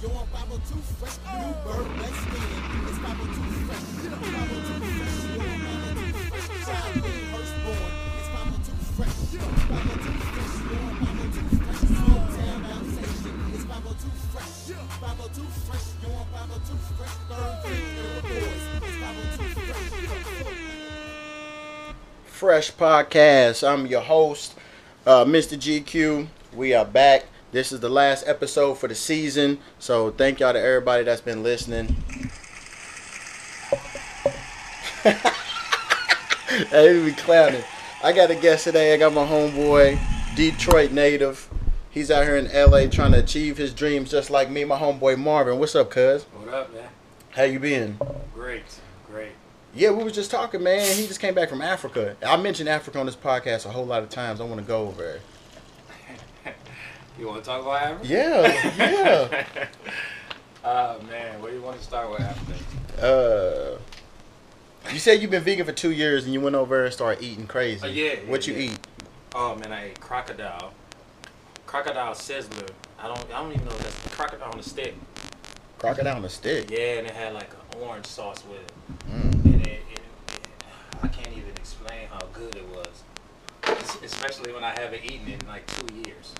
Yo, I'm 502 fresh, new bird, skin. It's 502 fresh, 502 fresh. Yo, I'm 502 fresh, child firstborn. It's 502 fresh, 502 fresh. Yo, I'm 502 fresh. It's 502 fresh, 502 fresh. Yo, I'm 502 fresh, third grade little boys. It's 502 fresh. Freshhh Podcast. I'm your host, uh, Mr. GQ. We are back. This is the last episode for the season. So thank y'all to everybody that's been listening. hey, we be clowning. I got a guest today. I got my homeboy, Detroit native. He's out here in LA trying to achieve his dreams just like me, my homeboy Marvin. What's up, cuz? What up, man? How you been? Great, great. Yeah, we was just talking, man. He just came back from Africa. I mentioned Africa on this podcast a whole lot of times. I want to go over it. You want to talk about Africa? Yeah, yeah. Oh man, where do you want to start with Africa? Uh, you said you've been vegan for two years and you went over and started eating crazy. Uh, yeah, What yeah, you yeah. eat? Oh man, I ate crocodile. Crocodile sizzler. I don't. I don't even know if that's crocodile on a stick. Crocodile on a stick. Yeah, and it had like an orange sauce with it, Mm. and it, it, it I can't even explain how good it was. Es- Especially when I haven't eaten it in like two years.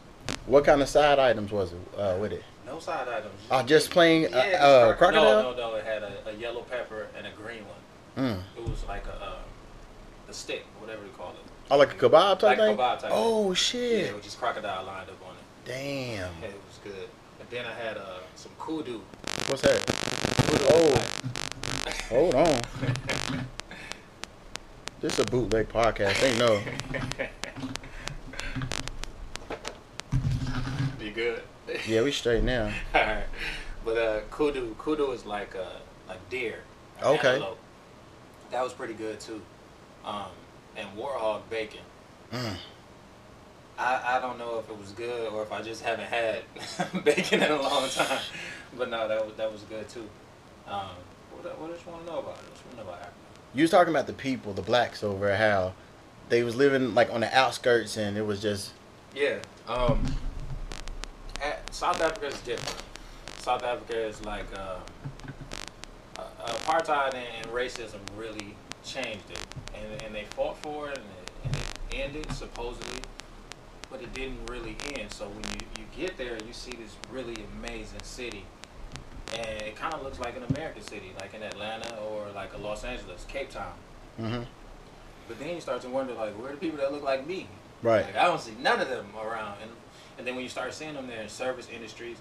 What kind of side items was it uh, with it? No side items. Oh, just plain uh, Yeah, just uh, crocodile. No, no, no. It had a, a yellow pepper and a green one. Mm. It was like a uh, a stick, whatever you call it. Oh, like a kebab type Like a thing. kebab type oh shit. Yeah, with just crocodile lined up on it. Damn. Yeah, it was good. And then I had uh, some kudu. What's that? kudu Oh. Hold on. This is a bootleg podcast. Ain't no. you good? Yeah, we straight now. All right. But uh, kudu, kudu is like a, a deer. Okay. antelope. That was pretty good too. Um, and warthog bacon. Mm. I, I don't know if it was good or if I just haven't had bacon in a long time. But no, that was that was good too. Um, what what else you want to know about you want to know about Africa? You was talking about the people, the blacks over how they was living like on the outskirts, and it was just Yeah. Um, South Africa is different. South Africa is like uh, apartheid and, racism really changed it, and, and they fought for it, and it, and it ended supposedly, but it didn't really end. So when you, you get there, you see this really amazing city, and it kind of looks like an American city, like in Atlanta or like a Los Angeles, Cape Town. hmm But then you start to wonder, like, where are the people that look like me? right. Like I don't see none of them around, and and then when you start seeing them, they're in service industries,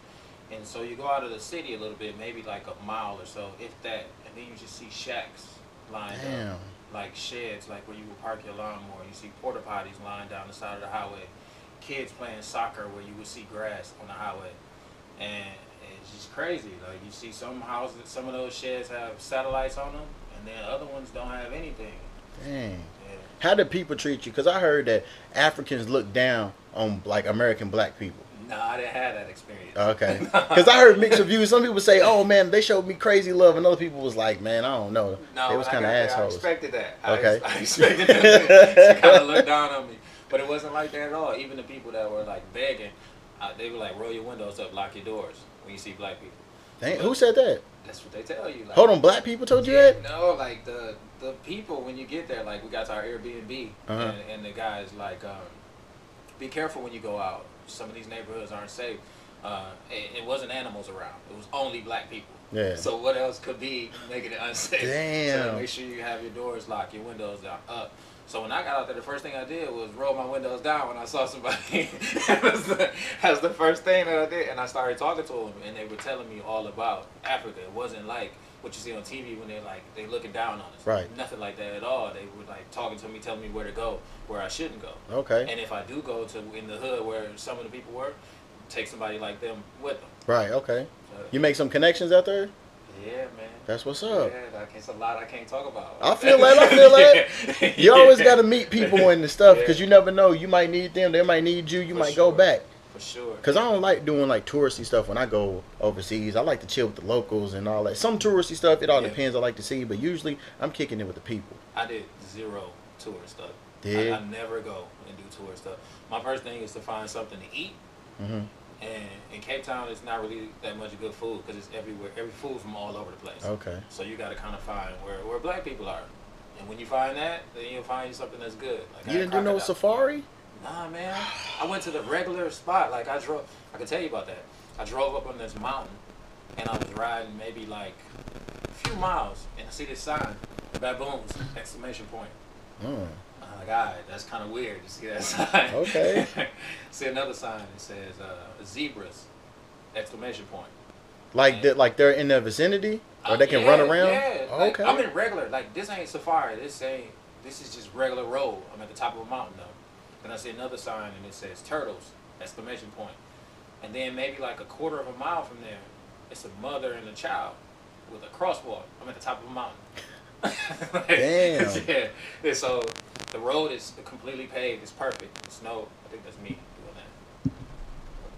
and so you go out of the city a little bit, maybe like a mile or so, if that, and then you just see shacks lined Damn. up, like sheds, like where you would park your lawnmower. You see porta potties lined down the side of the highway, kids playing soccer where you would see grass on the highway, and it's just crazy. Like you see some houses, some of those sheds have satellites on them, and then other ones don't have anything. Dang. How did people treat you? Because I heard that Africans look down on like American black people. No, I didn't have that experience. Okay. Because I heard mixed reviews. Some people say, "Oh man, they showed me crazy love," and other people was like, "Man, I don't know." No, they was kind of assholes. I expected that. I Okay. ex- I, expected them to, kind of look down on me, but it wasn't like that at all. Even the people that were like begging, uh, they were like, "Roll your windows up, lock your doors." When you see black people, Dang, who said that? that's what they tell you. Like, Hold on, black people told you yeah, that? No, like the the people when you get there, like we got to our Airbnb, Uh-huh. and, and the guys like, um, be careful when you go out. Some of these neighborhoods aren't safe. Uh, it, it wasn't animals around. It was only black people. Yeah. So what else could be making it unsafe? Damn. So make sure you have your doors locked, your windows down, up. So when I got out there, the first thing I did was roll my windows down when I saw somebody. the, that was the first thing that I did, and I started talking to them, and they were telling me all about Africa. It wasn't like what you see on TV when they're like they looking down on us. Right. Nothing like that at all. They were like talking to me, telling me where to go, where I shouldn't go. Okay. And if I do go to in the hood where some of the people were, take somebody like them with them. Right. Okay. So, You make some connections out there. yeah, man. That's what's up. Yeah, like, it's a lot I can't talk about. I feel that, I feel that. Yeah. You always got to meet people and the stuff because Yeah. you never know. You might need them. They might need you. You For might go back. For sure. Cause I don't like doing like touristy stuff when I go overseas. I like to chill with the locals and all that. Some touristy stuff, it all Yeah. depends. I like to see, but usually I'm kicking it with the people. I did zero tour stuff. Did? I, I never go and do tour stuff. My first thing is to find something to eat hmm and, in Cape Town, it's not really that much good food because it's everywhere. Every food from all over the place. Okay. So you got to kind of find where, where black people are. And when you find that, then you'll find something that's good. Like You had didn't do no safari? Nah, man. I went to the regular spot. Like I drove. I can tell you about that. I drove up on this mountain, and I was riding maybe like a few miles, and I see this sign, baboons! Exclamation point. Mm. I'm like, all right, that's kind of weird to see that sign. Okay. see another sign that says uh, zebras! Exclamation point. Like that, like they're in the vicinity, or they can Uh, run around. Yeah, Oh, like, okay. I'm in regular. Like this ain't safari. This ain't. This is just regular road. I'm at the top of a mountain though. Then I see another sign and it says turtles! Exclamation point. And then maybe like a quarter of a mile from there, it's a mother and a child with a crosswalk. I'm at the top of a mountain. Like, Damn. yeah. yeah. So the road is completely paved. It's perfect. It's no. I think that's me doing that.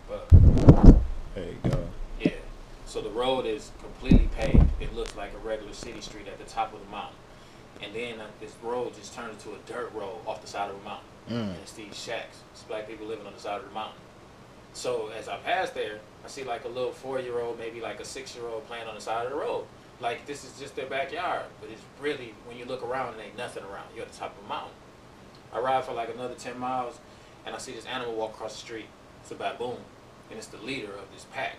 But there you go. yeah. So the road is completely paved. It looks like a regular city street at the top of the mountain. And then uh, this road just turns into a dirt road off the side of the mountain. Mm. And it's these shacks. It's black people living on the side of the mountain. So as I pass there, I see like a little four-year-old, maybe like a six-year-old playing on the side of the road. Like this is just their backyard, but it's really when you look around, there ain't nothing around. You're at the top of a mountain. I ride for like another ten miles, and I see this animal walk across the street. It's a baboon, and it's the leader of this pack,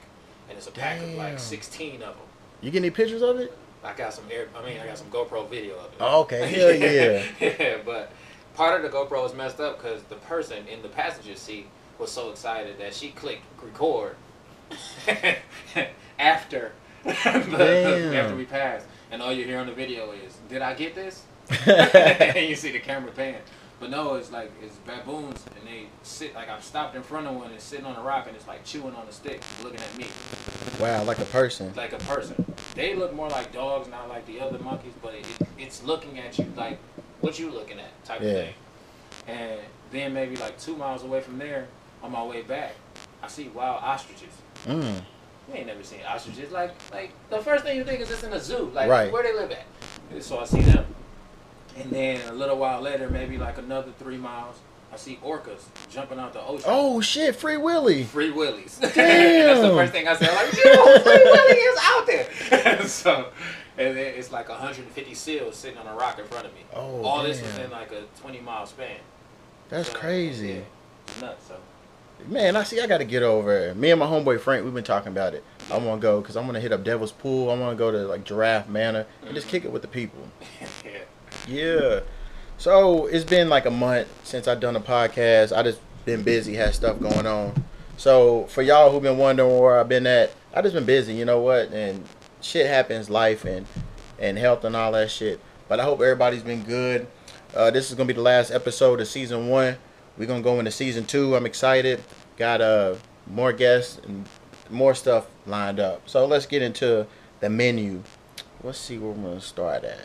and it's a pack of like sixteen of them. You get any pictures of it? I got some air. I mean, I got some GoPro video of it. Oh, okay. Hell yeah. yeah, but part of the GoPro was messed up because the person in the passenger seat was so excited that she clicked record after the, after we passed, and all you hear on the video is, "Did I get this?" and you see the camera pan. But no, it's like it's baboons, and they sit like I've stopped in front of one, and sitting on a rock, and it's like chewing on a stick, looking at me wow, like a person. like a person. They look more like dogs, not like the other monkeys, but it, it's looking at you like what you looking at type Yeah. of thing. And then maybe like two miles away from there, on my way back, I see wild ostriches. Mm. You ain't never seen ostriches. Like like the first thing you think is it's in a zoo. Like Right. where they live at. And so I see them. And then a little while later, maybe like another three miles, I see orcas jumping out the ocean. Oh shit, Free Willy. Free Willies. Damn. That's the first thing I said. Like, yo, Free Willy is out there. so, and then it's like 150 seals sitting on a rock in front of me. Oh, All this within like a 20 mile span. That's So, crazy. yeah, nuts. So, Man, I see. I got to get over. it. Me and my homeboy Frank, we've been talking about it. I want to go because I'm gonna hit up Devil's Pool. I want to go to like Giraffe Manor and just kick it with the people. yeah. Yeah. So it's been like a month since I've done a podcast. I just been busy, had stuff going on. So for y'all who've been wondering where I've been at, I just been busy. You know what? And shit happens, life and and health and all that shit. But I hope everybody's been good. Uh, this is gonna be the last episode of season one. We're gonna go into season two. I'm excited. Got uh more guests and more stuff lined up. So let's get into the menu. Let's see where we're gonna start at.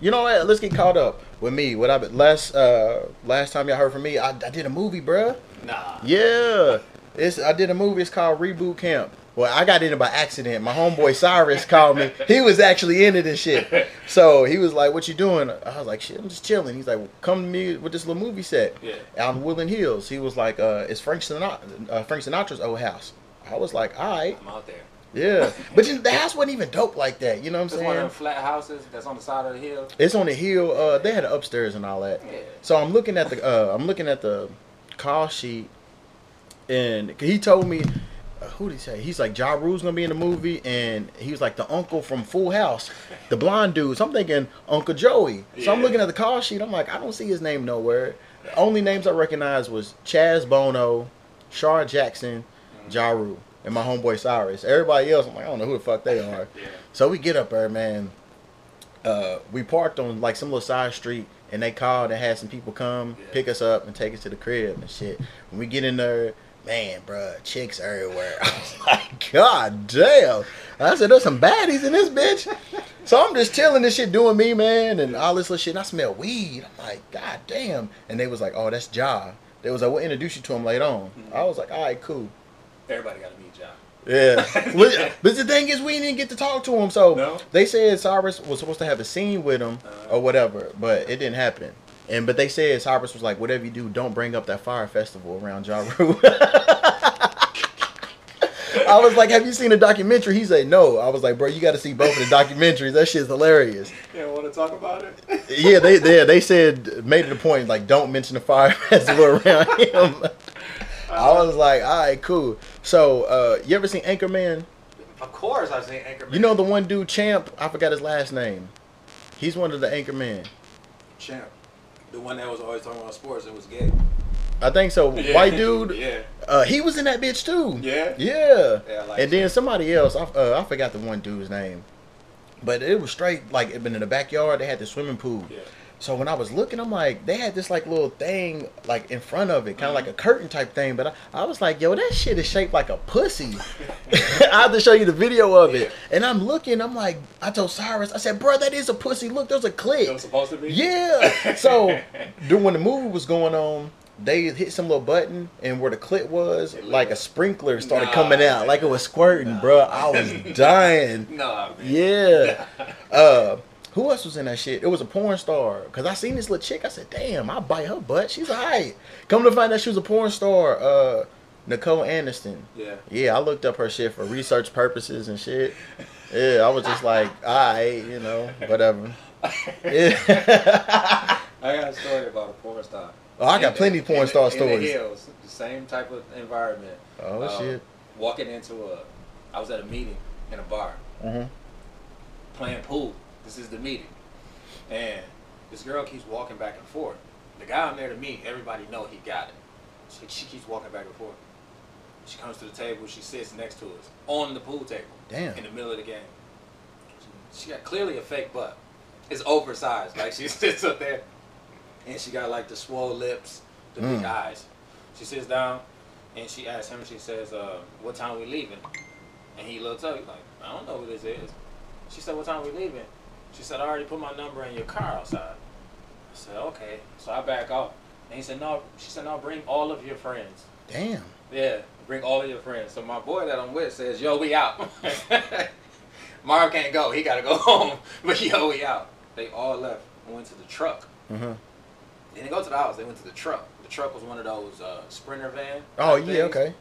You know what? Let's get caught up with me. What I last uh last time y'all heard from me, I, I did a movie, bruh. Nah. Yeah, it's I did a movie. It's called Reboot Camp. Well, I got in it by accident. My homeboy Cyrus called me. He was actually in it and shit. So he was like, "What you doing?" I was like, "Shit, I'm just chilling." He's like, "Come to me with this little movie set Yeah. out in Woodland Hills." He was like, uh, "It's Frank Sinatra, uh, Frank Sinatra's old house." I was like, "All right, I'm out there. yeah," but you, the house wasn't even dope like that. You know what I'm It's one of saying? them flat houses that's on the side of the hill. It's on the hill. Uh, they had upstairs and all that. Yeah. So I'm looking at the uh, I'm looking at the call sheet, and he told me, who did he say? He's like Ja Rule's gonna be in the movie, and he was like the uncle from Full House, the blonde dude. So I'm thinking Uncle Joey. So I'm looking at the call sheet. I'm like, I don't see his name nowhere. The only names I recognized was Chaz Bono, Shar Jackson, Ja Rule, and my homeboy Cyrus. Everybody else, I'm like, I don't know who the fuck they are. Yeah. So we get up there, man. Uh, we parked on like some little side street, and they called and had some people come Yeah. pick us up and take us to the crib and shit. When we get in there, man, bruh, chicks everywhere. I was like, God damn. I said, there's some baddies in this bitch. so I'm just chilling this shit, doing me, man, and all this little shit. And I smell weed. I'm like, God damn. And they was like, oh, that's Ja. They was like, we'll introduce you to him later on. I was like, all right, cool. Everybody got to meet John. Yeah, but, but the thing is, we didn't get to talk to him. So No? they said Cyrus was supposed to have a scene with him Uh. or whatever, but it didn't happen. And but they said Cyrus was like, whatever you do, don't bring up that Fyre festival around Ja Rule. I was like, "Have you seen the documentary?" He said, "No." I was like, "Bro, you got to see both of the documentaries. That shit's hilarious." You want to talk about it? Yeah, they they they said made it a point like don't mention the Fyre festival around him. I was like, "All right, cool." So, uh, you ever seen Anchorman? Of course, I've seen Anchorman. You know the one dude, Champ. I forgot his last name. He's one of the Anchorman. Champ, the one that was always talking about sports and was gay. I think so. Yeah. White dude. Yeah. Uh, he was in that bitch too. Yeah. Yeah. Yeah, like and then somebody else, I, uh, I forgot the one dude's name, but it was straight like it been in the backyard. They had the swimming pool. Yeah. So when I was looking, I'm like, they had this like little thing like in front of it, kind of Mm-hmm. like a curtain type thing. But I, I was like, yo, that shit is shaped like a pussy. I have to show you the video of it. And I'm looking, I'm like, I told Cyrus, I said, bro, that is a pussy. Look, there's a It was supposed to be. Yeah. So during when the movie was going on, they hit some little button, and where the clit was, like a sprinkler started Nah, coming out, like it was squirting, Nah. bro. I was dying. No. Man. Yeah. Uh, who else was in that shit? It was a porn star. Cause I seen this little chick. I said, "Damn, I bite her butt. She's alright." Come to find out, she was a porn star. Uh, Nicole Aniston. Yeah. Yeah, I looked up her shit for research purposes and shit. Yeah, I was just like, alright, you know, whatever. Yeah. I got a story about a porn star. oh, I got In plenty the- of porn in star the- In the stories. hills, the same type of environment. Oh Um, shit. Walking into a, I was at a meeting in a bar mm-hmm. playing pool. This is the meeting, and this girl keeps walking back and forth. The guy I'm there to meet, everybody know he got it. She, she keeps walking back and forth. She comes to the table. She sits next to us on the pool table. Damn. In the middle of the game. She got clearly a fake butt. It's oversized. Like she sits up there, and she got like the swole lips, the big Mm. eyes. She sits down, and she asks him. She says, uh, "What time we leaving?" And he looks up. He's like, "I don't know who this is." She said, "What time we leaving?" She said, "I already put my number in your car outside." I said, "Okay." So I back off, and he said, "No." She said, "No, bring all of your friends." Damn. Yeah, bring all of your friends. So my boy that I'm with says, "Yo, we out." Marv can't go; he gotta go home. But yo, we out. They all left and went to the truck. hmm They didn't go to the house. They went to the truck. The truck was one of those uh, sprinter van. Oh yeah. things, Okay.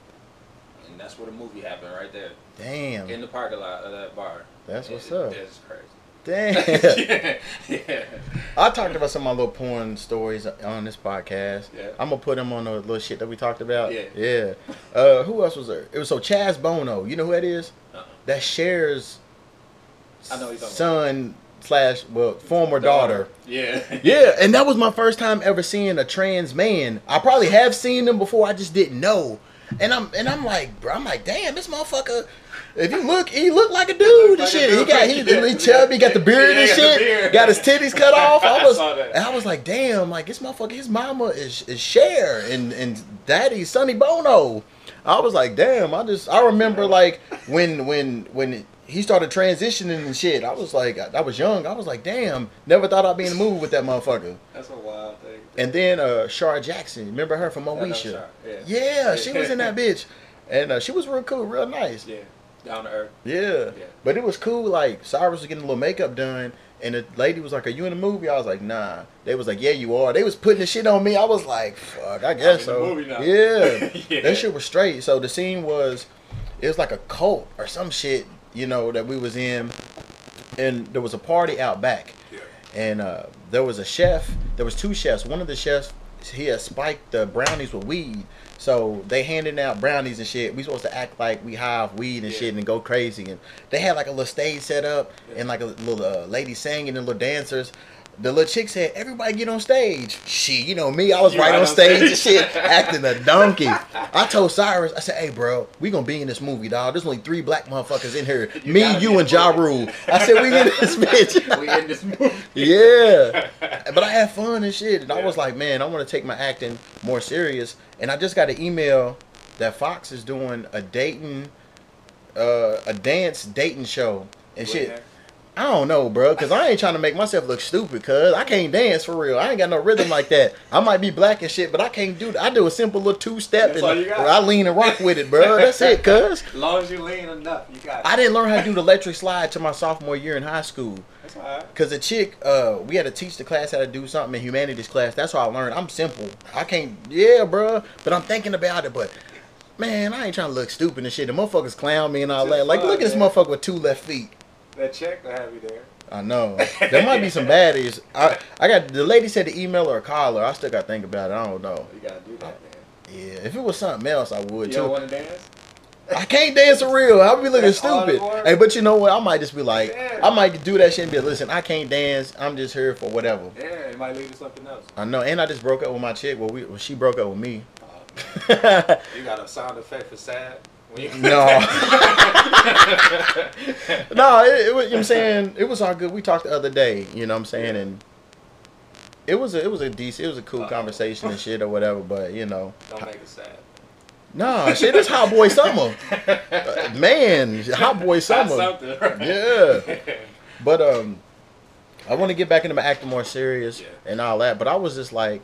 And that's where the movie happened, right there Damn. in the parking lot of that bar. That's what's It- up. It's crazy. Damn. yeah. yeah. I talked about some of my little porn stories on this podcast. Yeah. I'm gonna put them on the little shit that we talked about. Yeah. Yeah. Uh, who else was there? It was so Chaz Bono. You know who that is? Uh-uh. That Cher's I know you're son slash well former daughter. Yeah. Yeah, and that was my first time ever seeing a trans man. I probably have seen them before. I just didn't know. And I'm and I'm like, bro, I'm like, damn, this motherfucker. If you look, he look like a dude and shit. He got he, Yeah. he chubby, got the beard Yeah, and shit. beard. Got his titties cut off. I I was and I was like, damn, like this motherfucker, his mama is is Cher and and daddy Sonny Bono. I was like, damn, I just I remember like when when when he started transitioning and shit. I was like, I, I was young. I was like, damn, never thought I'd be in a movie with that motherfucker. That's a wild thing. And then uh Shar Jackson, remember her from I Moesha? Yeah. Yeah, she was in that bitch. And uh, she was real cool, real nice. Yeah. Down to earth. Yeah. Yeah. But it was cool, like Cyrus was getting a little makeup done and the lady was like, Are you in the movie? I was like, nah. They was like, Yeah, you are. They was putting the shit on me. I was like, fuck, I guess so. Yeah. Yeah. That shit was straight. So the scene was it was like a cult or some shit, you know, that we was in and there was a party out back Yeah. and uh, there was a chef. There was two chefs. One of the chefs he had spiked the brownies with weed, so they handing out brownies and shit. We supposed to act like we high off weed and Yeah. shit and go crazy. And they had like a little stage set up Yeah. and like a little uh, lady singing and little dancers. The little chick said, "Everybody get on stage." She, you know me, I was right right on stage and stage. shit, acting a donkey. I told Cyrus, I said, "Hey, bro, we gonna be in this movie, dog. There's only three black motherfuckers in here. You me, you, and Ja. Rule." I said, "We in this bitch." we in this movie. Yeah. But I had fun and shit. And I was like, man, I want to take my acting more serious. And I just got an email that Fox is doing a dating, uh, a dance dating show and shit. I don't know, bro, because I ain't trying to make myself look stupid, cuz I can't dance for real. I ain't got no rhythm like that. I might be black and shit, but I can't do that. I do a simple little two step and. I lean and rock with it, bro. That's it, cuz. As long as you lean enough, you got it. I didn't learn how to do the electric slide till my sophomore year in high school. That's all right. Cause the chick, uh, we had to teach the class how to do something in humanities class. That's how I learned. I'm simple. I can't, yeah, bruh. But I'm thinking about it. But man, I ain't trying to look stupid and shit. The motherfuckers clown me and all Just that. Like, fun, look at this motherfucker with two left feet. That check to have you there. I know. There might be some baddies. I I got the lady said to email or call her. I still got to think about it. I don't know. You gotta do that, man. Yeah, if it was something else, I would You too. don't want to dance? I can't dance for real. I'll be looking That's stupid. Hey, but you know what? I might just be like, Yeah. I might do that shit and be like, listen, I can't dance. I'm just here for whatever. Yeah, it might lead to something else. I know. And I just broke up with my chick. Well, we, well she broke up with me. Uh, you got a sound effect for sad? No. no, it, it was, you know what I'm saying? It was all good. We talked the other day, you know what I'm saying? And it was a, it was a decent, it was a cool Uh-oh. conversation and shit or whatever, but you know. Don't make it sad. Nah, shit, it's Hot Boy Summer. Uh, man, Hot Boy Summer. something, right? Yeah. But um, I want to get back into my acting more serious Yeah. and all that. But I was just like,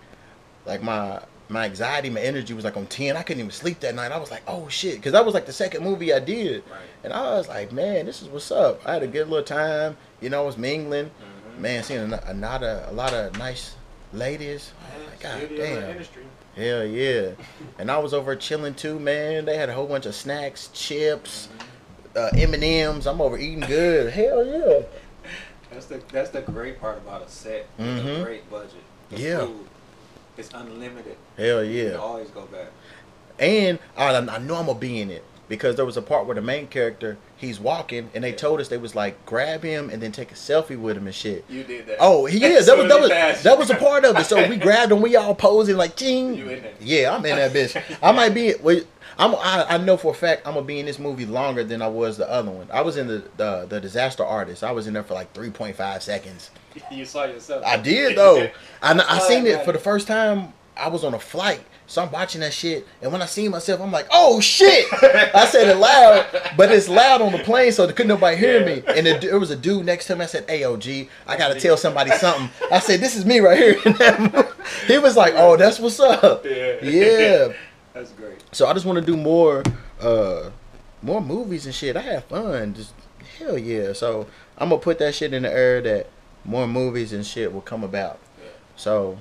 like my my anxiety, my energy was like on ten. I couldn't even sleep that night. I was like, oh shit, because that was like the second movie I did, Right. and I was like, man, this is what's up. I had a good little time. You know, I was mingling, Mhm. man, seeing a, a, lot of a lot of nice ladies. Oh my god damn. Hell yeah. And I was over chilling too, man. They had a whole bunch of snacks, chips, uh, M&Ms. I'm over eating good. Hell yeah. That's the that's the great part about a set. with A great budget. The Yeah. Food, it's unlimited. Hell You yeah. can always go back. And I, I know I'm gonna be in it because there was a part where the main character he's walking and they Yeah. told us they was like grab him and then take a selfie with him and shit. You did that. Oh, he is. That was that was that was a part of it. So we grabbed him. We all posing like, ching. You in there. Yeah, I'm in that bitch. I might be. Wait, I'm. I, I know for a fact I'm gonna be in this movie longer than I was the other one. I was in the the, the disaster artist. I was in there for like 3.5 seconds. you saw yourself. I did though. I, I Oh, seen it for the first time. I was on a flight, so I'm watching that shit, and when I see myself, I'm like, "Oh shit!" I said it loud, but it's loud on the plane, so couldn't nobody hear me. And it, there was a dude next to me. I said, "AOG, I gotta tell somebody something." I said, "This is me right here." in that movie." he was like, "Oh, that's what's up." Yeah. Yeah. That's great. So I just want to do more, uh, more movies and shit. I have fun. Just hell yeah. So I'm gonna put that shit in the air that more movies and shit will come about. So,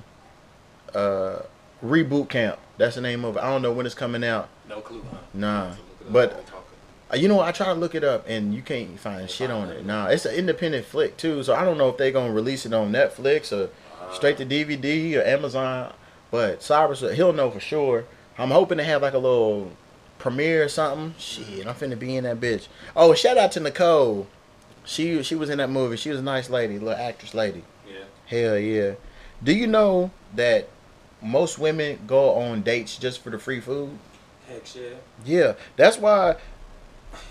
uh, reboot camp. That's the name of it. I don't know when it's coming out. No clue, huh? Nah. Have to look it up But- while we talking. Uh, You know, I try to look it up and you can't find shit on it. Nah, it's an independent flick too. So I don't know if they're gonna release it on Netflix or Uh, straight to DVD or Amazon. But Cyrus, he'll know for sure. I'm hoping to have like a little premiere or something. Shit, I'm finna be in that bitch. Oh, shout out to Nicole. She she was in that movie. She was a nice lady, little actress lady. Yeah. Hell yeah. Do you know that most women go on dates just for the free food? Heck yeah. Yeah, that's why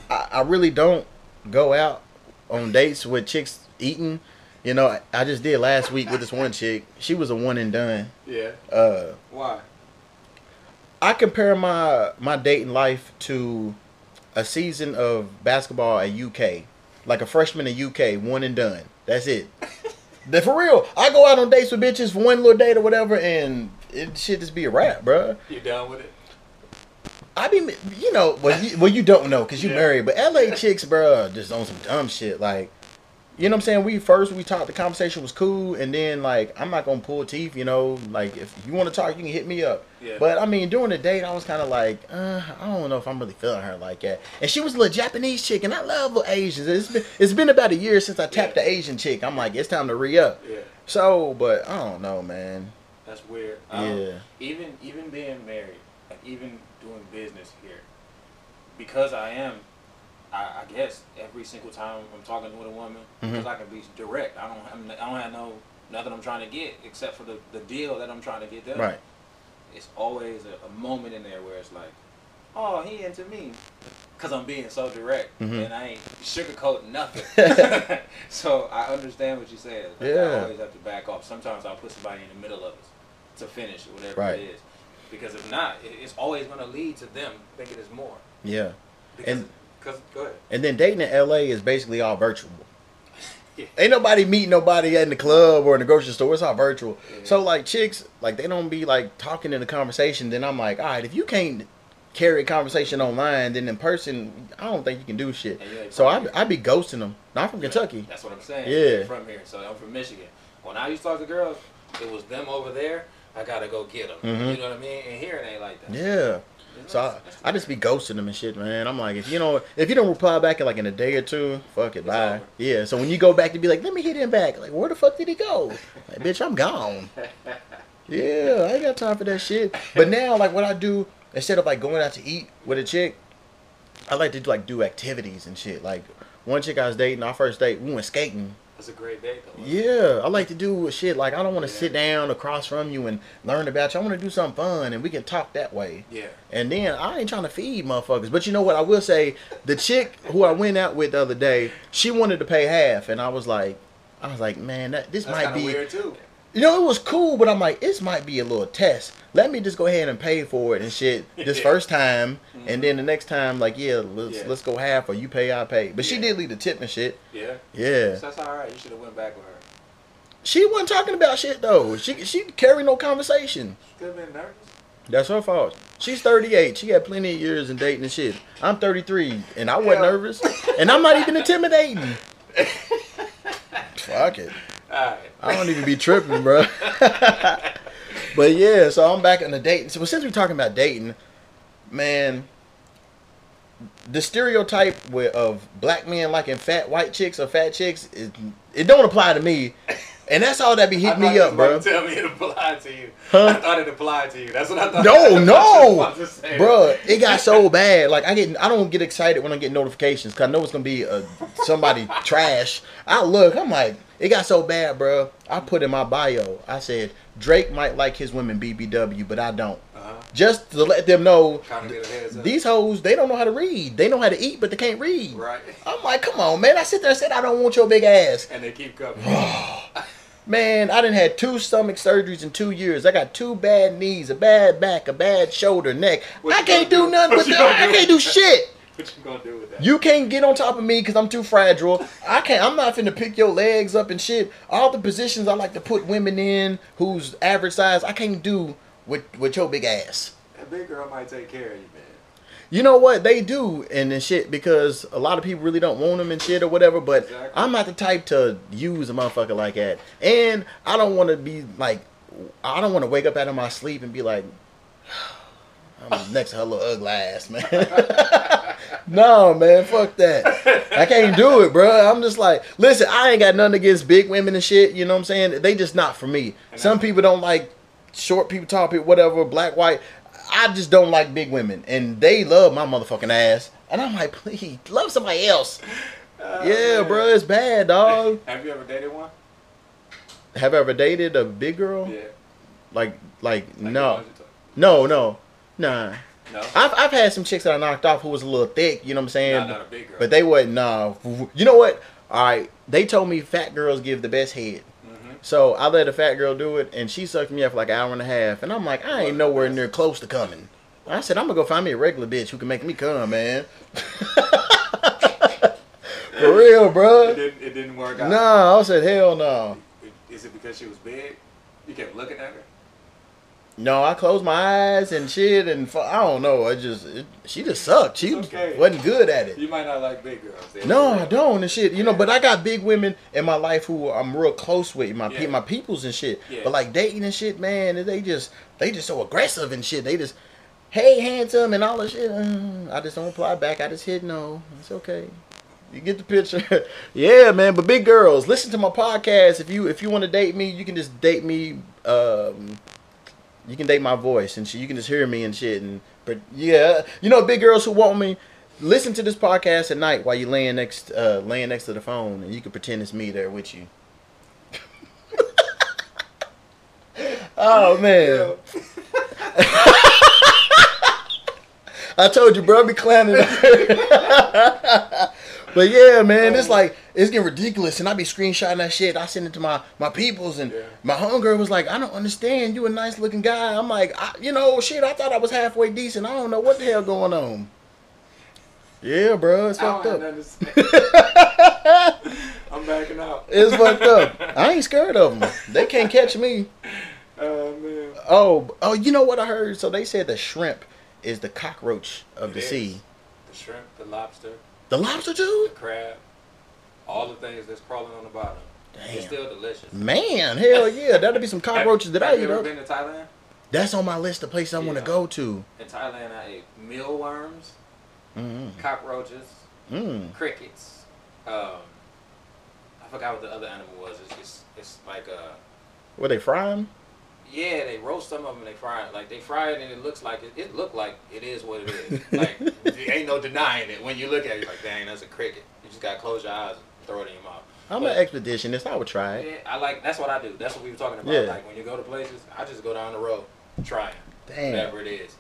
I, I really don't go out on dates with chicks eating. You know, I, just did last week with this one chick. She was a one and done. Yeah. Uh, Why? I compare my my dating life to a season of basketball at UK, like a freshman in UK, one and done. That's it. Then for real, I go out on dates with bitches for one little date or whatever, and it should just be a wrap, bruh. You down with it? I be, you know, well, you, well, you don't know because you Yeah. married, but LA chicks, bro, just on some dumb shit. Like, you know what I'm saying? We first we talked, the conversation was cool, and then like I'm not gonna pull teeth, you know. Like if you want to talk, you can hit me up. Yeah. But I mean, during the date, I was kind of like, uh, I don't know if I'm really feeling her like that. And she was a little Japanese chick, and I love little Asians. It's been it's been about a year since I tapped Yeah. the Asian chick. I'm like, it's time to re up. Yeah. So, but I don't know, man. That's weird. Um, Yeah. Even even being married, like even doing business here, because I am, I, I guess every single time I'm talking with a woman, Mhm. because I can be direct. I don't have, I don't have no nothing I'm trying to get except for the, the deal that I'm trying to get done. Right. It's always a, a moment in there where it's like, oh, he into me, because I'm being so direct Mhm. and I ain't sugarcoating nothing. so I understand what you said. Like, I Yeah. always have to back off. Sometimes I'll put somebody in the middle of it to finish whatever Right. it is. Because if not, it, it's always going to lead to them thinking it's more. Yeah. Because, And- cause, go ahead. And then dating in LA is basically all virtual. Yeah. Ain't nobody meeting nobody in the club or in the grocery store. It's all virtual. Yeah. So like chicks, like they don't be like talking in the conversation. Then I'm like, all right, if you can't carry a conversation online, then in person, I don't think you can do shit. So I. I be ghosting them. Not from Kentucky. That's what I'm saying. Yeah. You're from here, so I'm from Michigan. When I used to talk to girls, it was them over there. I gotta go get them. Mhm. You know what I mean? And here it ain't like that. Yeah. So I, I just be ghosting them and shit, man. I'm like, if you know, if you don't reply back in like in a day or two, fuck it, bye. Yeah. So when you go back to be like, let me hit him back. Like, where the fuck did he go? Like, bitch, I'm gone. Yeah, I ain't got time for that shit. But now, like, what I do instead of like going out to eat with a chick, I like to like do activities and shit. Like one chick I was dating, our first date, we went skating. That's a great date though. Yeah, I like to do shit like I don't want to Yeah. sit down across from you and learn about you. I want to do something fun and we can talk that way. Yeah. And then I ain't trying to feed motherfuckers. But you know what? I will say the chick who I went out with the other day, she wanted to pay half, and I was like, I was like, man, that this That's might be. weird too. You know, it was cool, but I'm like, this might be a little test. Let me just go ahead and pay for it and shit this Yeah. first time, and mm-hmm. then the next time, like, yeah, let's Yeah. let's go half or you pay, I pay. But she did leave the tip and shit. Yeah. Yeah, So that's all right. You should have went back with her. she wasn't talking about shit though. She she carried no conversation. She could have been nervous. That's her fault. She's 38. She had plenty of years in dating and shit. I'm 33, and I wasn't Yeah. nervous, and I'm not even intimidating. Fuck it. Right. I don't even be tripping, bro. but yeah, so I'm back on the dating. So since we're talking about dating, man, the stereotype with, of black men liking fat white chicks or fat chicks, is, it don't apply to me. And that's all that be hitting me up, bro. Tell me it applied to you. Huh? I thought it applied to you. That's what I thought. No, I thought no, was about to say. bro. It got so bad. Like I get, I don't get excited when I get notifications because I know it's gonna be uh, somebody trash. I look, I'm like, it got so bad, bro. I put in my bio, I said Drake might like his women BBW, but I don't. Uh-huh. Just to let them know, Kind of get a heads up. these hoes they don't know how to read. They know how to eat, but they can't read. Right. I'm like, come on, man. I sit there and said I don't want your big ass. And they keep coming. Man, I didn't had two stomach surgeries in two years. I got two bad knees, a bad back, a bad shoulder, neck. What I can't do do? nothing with that. I can't do shit. What you gonna do with that? You can't get on top of me because I'm too fragile. I can't. I'm not finna pick your legs up and shit. All the positions I like to put women in who's average size, I can't do with with your big ass. That big girl might take care of you, man. You know what they do and then shit because a lot of people really don't want them and shit or whatever. But Exactly. I'm not the type to use a motherfucker like that, and I don't want to be like, I don't want to wake up out of my sleep and be like, I'm next to her little ugly ass, man. no, man, fuck that. I can't do it, bro. I'm just like, listen, I ain't got nothing against big women and shit. You know what I'm saying? They just not for me. Some people don't like short people, tall people, whatever, black, white. I just don't like big women, and they love my motherfucking ass. And I'm like, please, love somebody else. Oh, yeah, man. bro, it's bad, dog. Have you ever dated one? Have I ever dated a big girl? Yeah. Like, like, Like no, ones you took? no, no, nah. No. I've I've had some chicks that I knocked off who was a little thick. You know what I'm saying? Not, not a big girl. But they wasn't. Nah. You know what? All right. They told me fat girls give the best head. hmm So I let a fat girl do it, and she sucked me up for like an hour and a half. And I'm like, I ain't nowhere near close to coming. I said, I'm gonna go find me a regular bitch who can make me come, man. for real, It bro. didn't. It didn't work out. No, I said, hell no. Is it because she was big? You kept looking at her. No, I closed my eyes and shit, and fu- I don't know. I just, it, she just sucked. She okay. wasn't good at it. You might not like big girls. No. I don't and shit. You know, but I got big women in my life who I'm real close with, my pe- my peoples and shit. Yeah. But like dating and shit, man, they just they just so aggressive and shit. They just hey handsome and all this shit. Uh, I just don't reply back. I just hit no. It's okay. You get the picture. yeah, man. But big girls, listen to my podcast. If you if you want to date me, you can just date me. Um, you can date my voice and shit. You can just hear me and shit. And but yeah, you know, big girls who want me, listen to this podcast at night while you laying next uh, laying next to the phone, and you can pretend it's me there with you. oh man, I told you, bro, I be clowning. but yeah, man, it's oh. like it's getting ridiculous, and I be screenshotting that shit. I send it to my my peoples, and Yeah. my homegirl was like, "I don't understand. You a nice looking guy." I'm like, I, you know, shit. I thought I was halfway decent. I don't know what the hell going on. Yeah, bro, it's fucked up. nothing to say. I'm backing out. It's fucked up. I ain't scared of them. They can't catch me. Oh man. Oh, oh, you know what I heard? So they said the shrimp is the cockroach of It the is. sea. The shrimp, the lobster, The lobster too? the crab, all the things that's crawling on the bottom. Damn. It's still delicious. Man, hell yeah, that'll be some cockroaches that I have eat you ever been to Thailand? That's on my list of places I want to go to. In Thailand, I ate mealworms, Mm. cockroaches, Mm. crickets. Um, I forgot what the other animal was. It's it's, it's like uh, Were they frying? Yeah, they roast some of them. and They fry it like they fry it, and it looks like it, it looked like it is what it is. like there ain't no denying it. When you look at it, you're like, dang, that's a cricket. You just gotta close your eyes and throw it in your mouth. I'm But- an expeditionist. I would try it. Yeah, I like that's what I do. That's what we were talking about. Yeah. Like when you go to places, I just go down the road, trying Damn. whatever it is,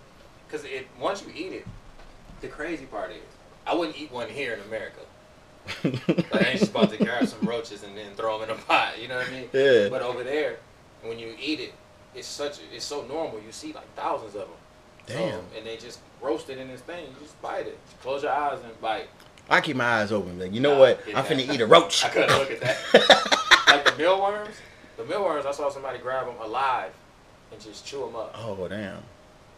because it once you eat it, the crazy part is I wouldn't eat one here in America. Like I ain't just about to grab some roaches and then throw them in a pot. You know what I mean? Yeah. But over there, when you eat it, it's such it's so normal. You see like thousands of them. Damn. Um, and they just roast it in this thing. You just bite it. Close your eyes and bite. I keep my eyes open. Like, you know Nah, what? I'm that. finna eat a roach. I couldn't look at that. like the mealworms, the mealworms. I saw somebody grab them alive and just chew them up, oh damn.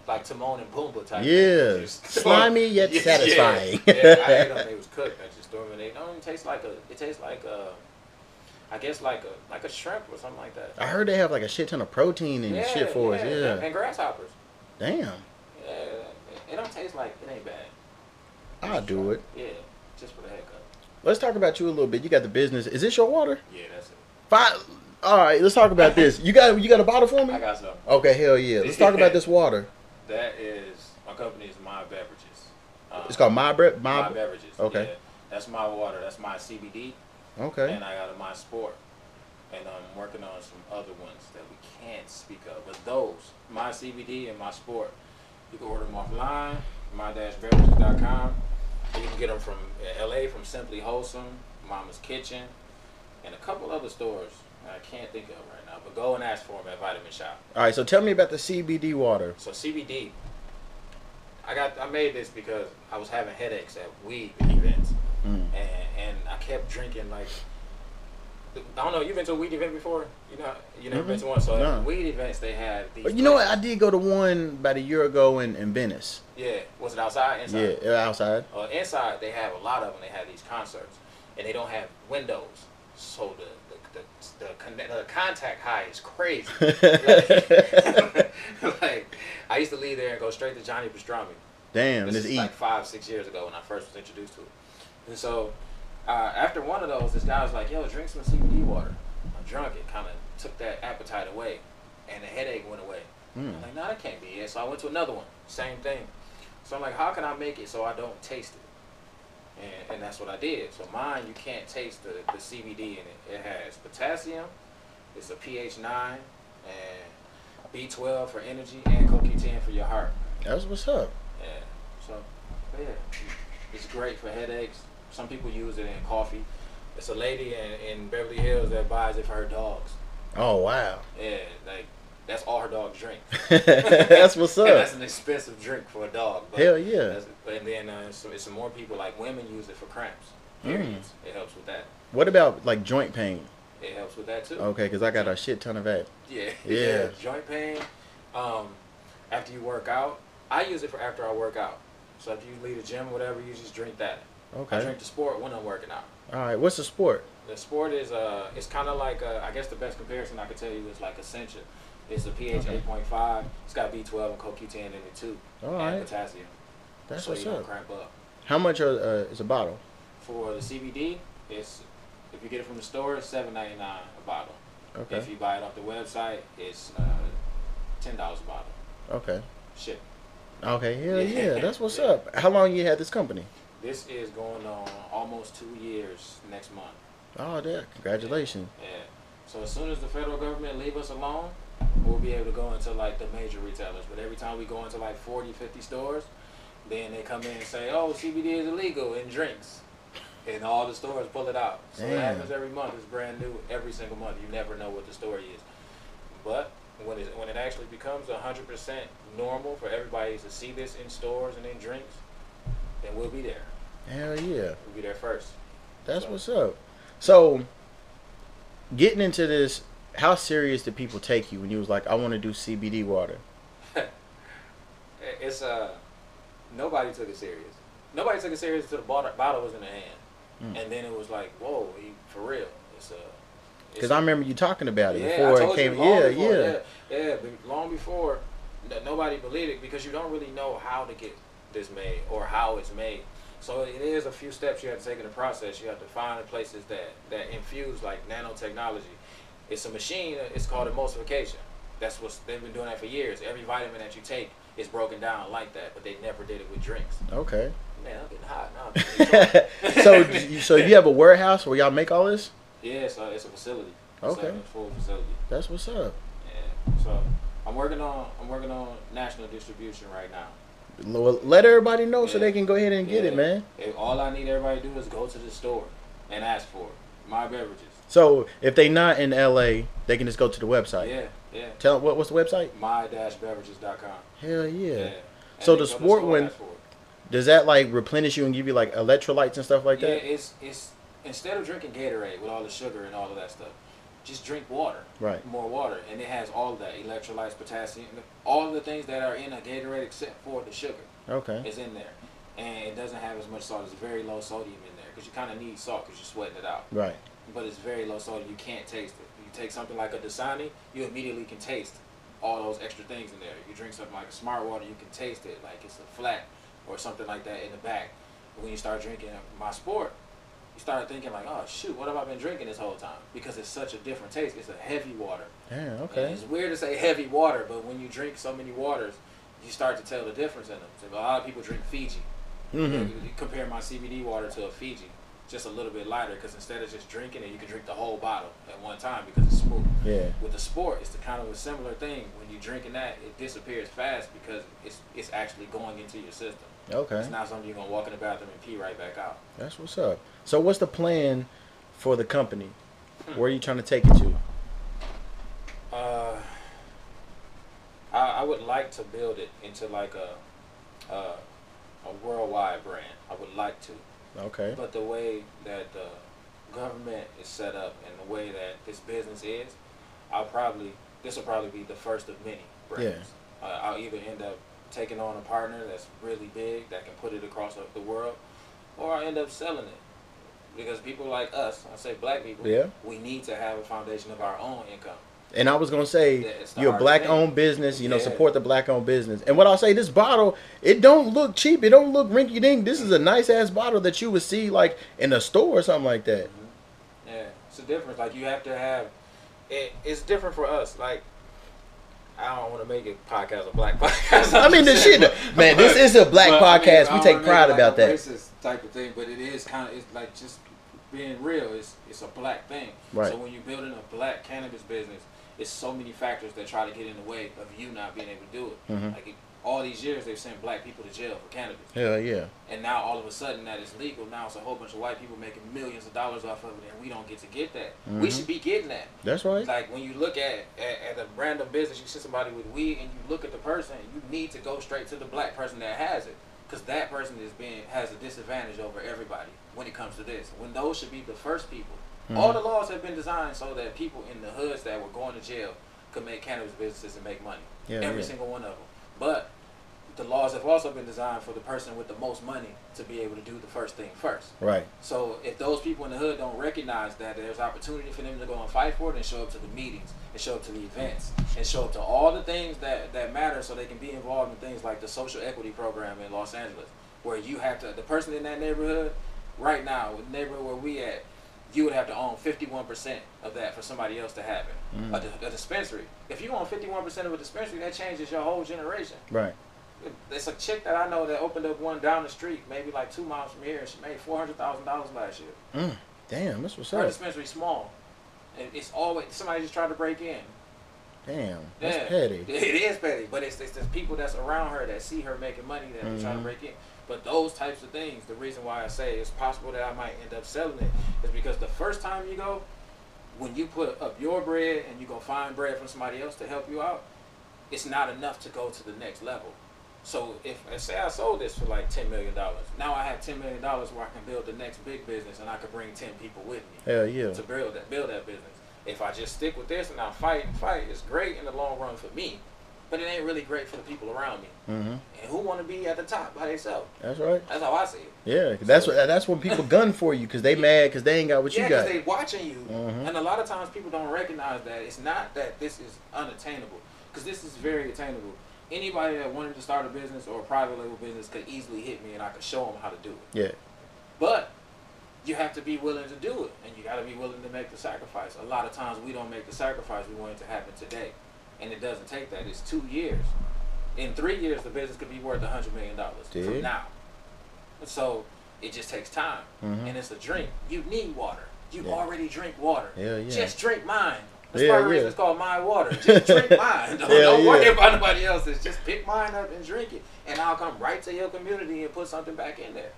like Timon and Pumbaa type. Yeah. Just- Slimy yet Yeah, satisfying. Yeah, yeah, I ate them. They was cooked. I just threw them in. They don't even taste like a. It tastes like a. I guess like a like a shrimp or something like that. I heard they have like a shit ton of protein and yeah, shit for us. yeah, Yeah. And grasshoppers. Damn. Yeah, it don't taste like it ain't bad. I'll do it. Yeah, just for the heck of it. Let's talk about you a little bit. You got the business. Is this your water? Yeah, that's it. Fine. All right. Let's talk about this. You got you got a bottle for me? I got some. Okay. Hell yeah. Let's talk about this water. That is my company is My Beverages. Um, It's called My Bre- My, My. Beverages. Okay. Yeah. That's my water. That's my CBD. Okay. And I got a My Sport. And I'm working on some other ones that we can't speak of. But those, my CBD and my Sport, you can order them offline, my-beverages.com. You can get them from uh, LA from Simply Wholesome, Mama's Kitchen, and a couple other stores I can't think of right now. But go and ask for them at Vitamin Shoppe. All right. So tell me about the CBD water. So CBD, I got I made this because I was having headaches at weed events, Mm. and and I kept drinking like. I don't know. You've been to a weed event before? You know, you never been Mhm. to one. So No. weed events, they had these. But you know what? I did go to one about a year ago in, in Venice. Yeah. Was it outside? Inside? Yeah, outside. Uh, inside, they have a lot of them. They have these concerts, and they don't have windows, so the the the, the, con- the contact high is crazy. like, like, I used to leave there and go straight to Johnny Pastrami. Damn, This this is eat. like five, six years ago when I first was introduced to it. And so, uh, after one of those, this guy was like, "Yo, drink some CBD water." I'm drunk it, kind of took that appetite away, and the headache went away. Mm. I'm like, "No, that can't be it." So I went to another one, same thing. So I'm like, "How can I make it so I don't taste it?" And, and that's what I did. So mine, you can't taste the, the CBD in it. It has potassium, it's a pH 9, and B12 for energy, and CoQ10 for your heart. That's what's up. Yeah. So, yeah, it's great for headaches. Some people use it in coffee. It's a lady in, in Beverly Hills that buys it for her dogs. Oh wow. Yeah, like that's all her dogs drink. That's what's up. that's an expensive drink for a dog. But Hell yeah. that's- And then uh, it's, it's some more people like women use it for cramps. Mm. It helps with that. What about like joint pain? It helps with that too. Okay, because I got a shit ton of that. Yeah. Yeah. Joint pain. Um, after you work out, I use it for after I work out. So if you leave the gym or whatever, you just drink that. I Okay. drink the sport when I'm working out. All right. What's the sport? The sport is uh, it's kind of like uh, I guess the best comparison I could tell you is like Essentia. It's a pH Okay. 8.5. It's got B12 and CoQ10 in it too, All and right. potassium. That's so what's you don't up. cramp up. How much are, uh, is a bottle? For the CBD, it's if you get it from the store, it's seven ninety nine a bottle. Okay. If you buy it off the website, it's uh, ten dollars a bottle. Okay. Shit. Okay. Hell Yeah. yeah. That's what's Yeah. up. How long you had this company? This is going on almost two years next month. Oh, yeah. Congratulations. Yeah. So as soon as the federal government leave us alone, we'll be able to go into like the major retailers. But every time we go into like 40, 50 stores, then they come in and say, oh, CBD is illegal in drinks. And all the stores pull it out. So it happens every month. It's brand new every single month. You never know what the story is. But when it, when it actually becomes 100% normal for everybody to see this in stores and in drinks, then we'll be there. Hell yeah. We'll be there first. That's So- what's up. So, getting into this, how serious did people take you when you was like, I want to do CBD water? It's uh, nobody took it serious. Nobody took it serious until the bottle, bottle was in the hand, Mm. and then it was like, whoa, he, for real. It's uh, Because I remember you talking about it yeah, before it came. yeah, before, yeah, yeah, yeah, but long before nobody believed it because you don't really know how to get this made or how it's made. So it is a few steps you have to take in the process. You have to find the places that that infuse like nanotechnology. It's a machine. It's called emulsification. That's what they've been doing that for years. Every vitamin that you take is broken down like that, but they never did it with drinks. Okay. Man, I'm getting hot now. so you- so you have a warehouse where y'all make all this? yeah, so it's a facility. It's Okay. like a full facility. That's what's up. Yeah. So I'm working on I'm working on national distribution right now. Let everybody know so they can go ahead and get it, man. All I need everybody to do is go to the store and ask for it. My beverages. So if they're not in LA, they can just go to the website. Yeah, yeah. Tell what what's the website? My-beverages.com. Hell yeah. Yeah. So the they go to sport when- and ask for it. Does that like replenish you and give you like electrolytes and stuff like yeah, that? it's it's instead of drinking Gatorade with all the sugar and all of that stuff, just drink water. Right. More water, and it has all of that electrolytes, potassium, all of the things that are in a Gatorade except for the sugar Okay. is in there, and it doesn't have as much salt. It's very low sodium in there because you kind of need salt because you're sweating it out. Right. But it's very low sodium. You can't taste it. You take something like a Dasani, you immediately can taste all those extra things in there. You drink something like a Smart Water, you can taste it like it's a flat or something like that in the back. When you start drinking my sport, you start thinking like, oh shoot, what have I been drinking this whole time? Because it's such a different taste. It's a heavy water. Yeah. And Okay. it's weird to say heavy water, but when you drink so many waters, you start to tell the difference in them. So a lot of people drink Fiji. hmm You, you compare my CBD water to a Fiji, just a little bit lighter because instead of just drinking it, you can drink the whole bottle at one time because it's smooth. Yeah. With the sport, it's the kind of a similar thing. When you're drinking that, it disappears fast because it's it's actually going into your system. Okay. It's not something you're gonna walk in the bathroom and pee right back out. That's what's up. So what's the plan for the company? Where are you trying to take it to? Uh, I, I would like to build it into like a, a a worldwide brand. I would like to. Okay. But the way that the government is set up and the way that this business is, I'll probably this will probably be the first of many brands. Uh, I'll either end up taking on a partner that's really big that can put it across the world, or I end up selling it because people like us, I say black people, Yeah. we need to have a foundation of our own income. And I was gonna say you're a black thing. owned business, you know, Yeah. support the black owned business. And what I'll say, this bottle, it don't look cheap. It don't look rinky dink. This is a nice ass bottle that you would see like in a store or something like that. Mm-hmm. Yeah, it's a difference. Like you have to have. It, it's different for us. Like I don't want to make it podcast a black podcast. I mean, the shit, man. This is a black But, I mean, podcast. We take pride about like a that. Racist type of thing, but it is kind of. It's like just being real. It's it's a black thing. Right. So when you're building a black cannabis business, it's so many factors that try to get in the way of you not being able to do it. Mhm. Like it, all these years, they've sent black people to jail for cannabis. Hell yeah. And now all of a sudden that is legal. Now it's a whole bunch of white people making millions of dollars off of it, and we don't get to get that. We Mhm. should be getting that. That's right. Like when you look at, at at a random business, you see somebody with weed, and you look at the person, you need to go straight to the black person that has it, because that person is being has a disadvantage over everybody when it comes to this. When those should be the first people. All Mhm. the laws have been designed so that people in the hoods that were going to jail could make cannabis businesses and make money. Yeah, Every yeah. single one of them. But the laws have also been designed for the person with the most money to be able to do the first thing first. Right. So if those people in the hood don't recognize that there's opportunity for them to go and fight for it and show up to the meetings and show up to the events and show up to all the things that, that matter so they can be involved in things like the social equity program in Los Angeles where you have to the person in that neighborhood right now, the neighborhood where we at, you would have to own 51% of that for somebody else to have it. Mm. A, a dispensary. If you own 51% of a dispensary, that changes your whole generation. Right. It's a chick that I know that opened up one down the street, maybe like two miles from here, and she made four hundred thousand dollars last year. Mm. Damn. That's what's Her up. dispensary small, and it's always somebody just tried to break in. Damn. That's Yeah. petty. It is petty, but it's, it's the people that's around her that see her making money that are trying to break in. But those types of things, the reason why I say it's possible that I might end up selling it is because the first time you go, when you put up your bread and you go find bread from somebody else to help you out, it's not enough to go to the next level. So if let's say I sold this for like ten million dollars, now I have ten million dollars where I can build the next big business and I could bring ten people with me Hell yeah. to build that build that business. If I just stick with this and I fight and fight, it's great in the long run for me, but it ain't really great for the people around me. hmm And who want to be at the top by themselves? That's right. That's how I see it. Yeah. 'cause That's what. That's when people gun for you because they mad because they ain't got what yeah, you because got. they watching you, Mhm. and a lot of times people don't recognize that it's not that this is unattainable, because this is very attainable. anybody that wanted to start a business or a private label business could easily hit me and I could show them how to do it. Yeah. But you have to be willing to do it, and you got to be willing to make the sacrifice. A lot of times we don't make the sacrifice. We want it to happen today, and it doesn't take that. It's two years. In three years, the business could be worth a hundred million dollars from now. So it just takes time, Mhm. and it's a drink. You need water. You Yeah. already drink water. Hell yeah. Just drink mine. That's Yeah, part of the reason it's called my water. Just drink mine. Don't, don't worry yeah. about nobody else's. Just pick mine up and drink it, and I'll come right to your community and put something back in there.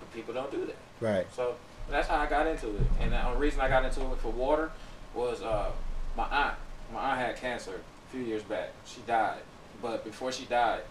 But people don't do that. Right. So that's how I got into it. And the only reason I got into it for water was uh, my aunt. My aunt had cancer a few years back. She died. But before she died,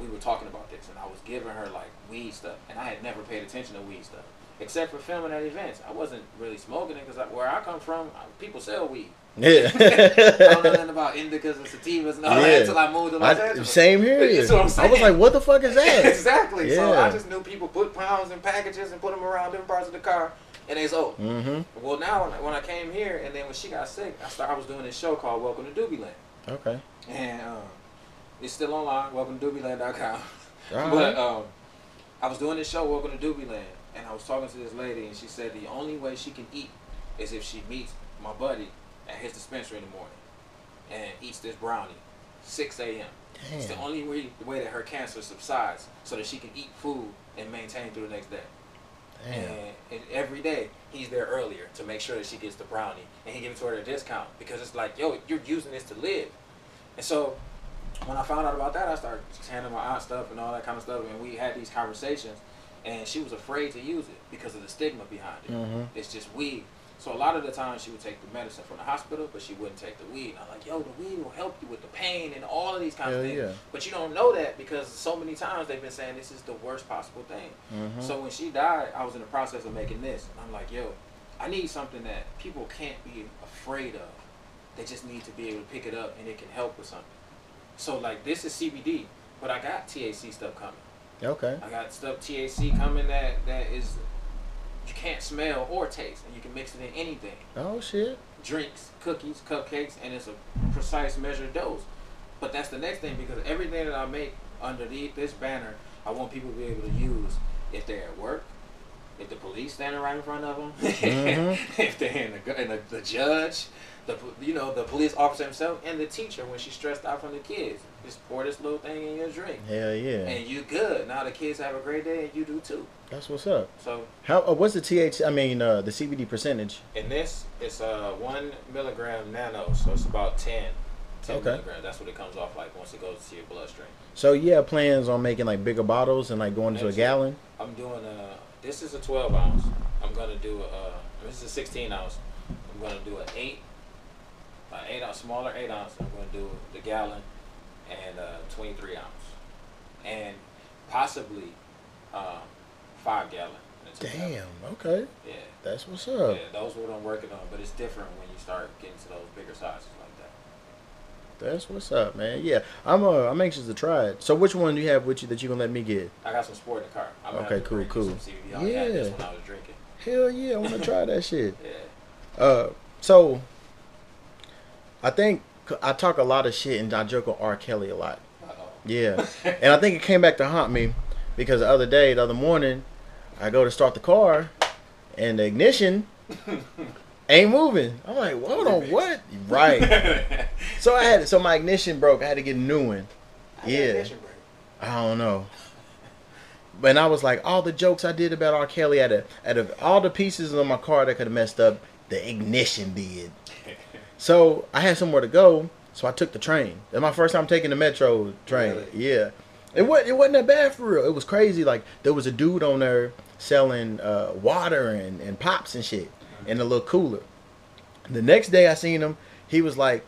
we were talking about this, and I was giving her like weed stuff, and I had never paid attention to weed stuff, except for filming at events. I wasn't really smoking it because where I come from, people sell weed. Yeah. I don't know nothing about indicas and sativas and all Yeah. that until I moved to Los I, Angeles. same here. That's what I'm I was like, what the fuck is that? exactly. So I just knew people put pounds in packages and put them around different parts of the car, and they sold. mm-hmm. Well, now when I, when I came here, and then when she got sick, I started. I was doing this show called Welcome to Doobieland, Okay. and um, it's still online. Welcome to Doobieland.com. But um, I was doing this show, Welcome to Doobieland, and I was talking to this lady, and she said the only way she can eat is if she meets my buddy at his dispensary in the morning and eats this brownie, 6 a.m. It's the only way, the way that her cancer subsides, so that she can eat food and maintain through the next day. And, and every day he's there earlier to make sure that she gets the brownie, and he gives it to her at a discount because it's like, yo, you're using this to live. And so when I found out about that, I started handing my aunt stuff and all that kind of stuff, and we had these conversations, and she was afraid to use it because of the stigma behind it. Mhm. It's just weed. So a lot of the time she would take the medicine from the hospital, but she wouldn't take the weed. And I'm like, yo, the weed will help you with the pain and all of these kinds Hell of things. yeah. But you don't know that because so many times they've been saying this is the worst possible thing. Mhm. So when she died, I was in the process of making this. And I'm like, yo, I need something that people can't be afraid of. They just need to be able to pick it up and it can help with something. So like this is CBD, but I got THC stuff coming. Okay. I got stuff THC coming that that is you can't smell or taste, and you can mix it in anything. Oh shit. Drinks, cookies, cupcakes, and it's a precise measured dose. But that's the next thing because everything that I make underneath this banner, I want people to be able to use if they're at work, if the police standing right in front of them, Mhm. if they're in the, and the, the judge, the you know the police officer himself, and the teacher when she's stressed out from the kids. Just pour this little thing in your drink, Hell yeah. and you good. Now the kids have a great day, and you do too. That's what's up. So How? Uh, what's the TH? I mean, uh, the CBD percentage? in this, it's uh one milligram nano, so it's about 10, 10 Okay. milligrams. That's what it comes off like once it goes to your bloodstream. So yeah, plans on making like bigger bottles and like going into a gallon? I'm doing a. This is a 12 ounce. I'm gonna do a. Uh, this is a 16 ounce. I'm gonna do an eight, an eight ounce, smaller eight ounce. I'm gonna do the gallon, and uh, 23 ounce, and possibly uh, five gallon. Damn. Okay. Yeah. That's what's up. Yeah, those what I'm working on, but it's different when you start getting to those bigger sizes like that. That's what's up, man. Yeah, I'm uh, I'm anxious to try it. So which one do you have with you that you gonna let me get? I got some sport in the car. I'm Okay, cool, cool. Some CBD. I had this Yeah. when I was drinking. Hell yeah, I want to try that shit. Yeah. Uh, so I think I talk a lot of shit and I joke with R. Kelly a lot. Uh-oh. Yeah, and I think it came back to haunt me because the other day, the other morning, I go to start the car, and the ignition ain't moving. I'm like, hold on, what? Right. So I had so my ignition broke. I had to get a new one. Did Yeah. I don't know. And I was like, all the jokes I did about R. Kelly, out of, out of all the pieces of my car that could have messed up, the ignition did. So I had somewhere to go, so I took the train. That's my first time taking the metro train. Really? Yeah, it wasn't it wasn't that bad for real. It was crazy. Like there was a dude on there selling uh, water and, and pops and shit in a little cooler. The next day I seen him, he was like.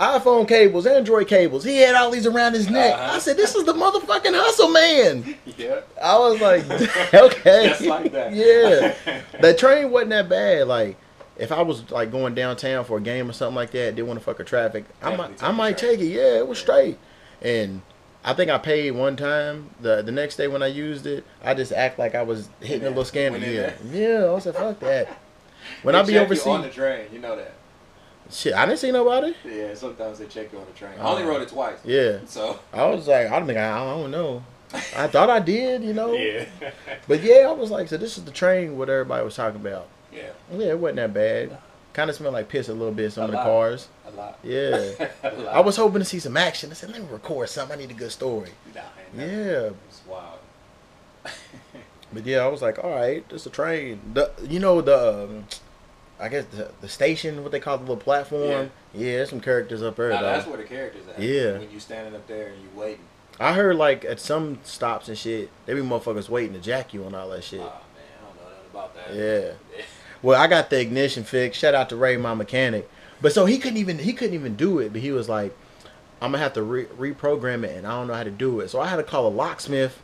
iPhone cables, Android cables. He had all these around his neck. Uh-huh. I said, "This is the motherfucking hustle man." Yeah. I was like, "Okay, Just like that. yeah, the train wasn't that bad. Like, if I was like going downtown for a game or something like that, didn't want to fuck with traffic, I might, take I might take it. Yeah, it was straight. And I think I paid one time. The the next day when I used it, I just act like I was hitting a little scammer. Yeah, yeah. I said, fuck that. When They I be overseas, on the train, you know that. Shit, I didn't see nobody. Yeah, sometimes they check you on the train. I Oh. only uh, rode it twice. Yeah, So I was like, I don't think I, I don't know. I thought I did, you know. yeah, But yeah, I was like, so this is the train what everybody was talking about. Yeah, Yeah, it wasn't that bad. Kind of smelled like piss a little bit. Some A of the lot. cars. a lot. Yeah. a lot. I was hoping to see some action. I said, let me record something. I need a good story. Nah, nothing. Yeah. It's wild. But yeah, I was like, all right, it's a train. The you know the, um, I guess the, the station, what they call the little platform. Yeah, there's some characters up there. Now, that's where the characters at. Yeah. When you standing up there and you waiting. I heard like at some stops and shit, they be motherfuckers waiting to jack you and all that shit. Oh man, I don't know nothing about that. Yeah. Well, I got the ignition fixed. Shout out to Ray, my mechanic. But so he couldn't even he couldn't even do it. But he was like, I'm gonna have to re- reprogram it, and I don't know how to do it. So I had to call a locksmith.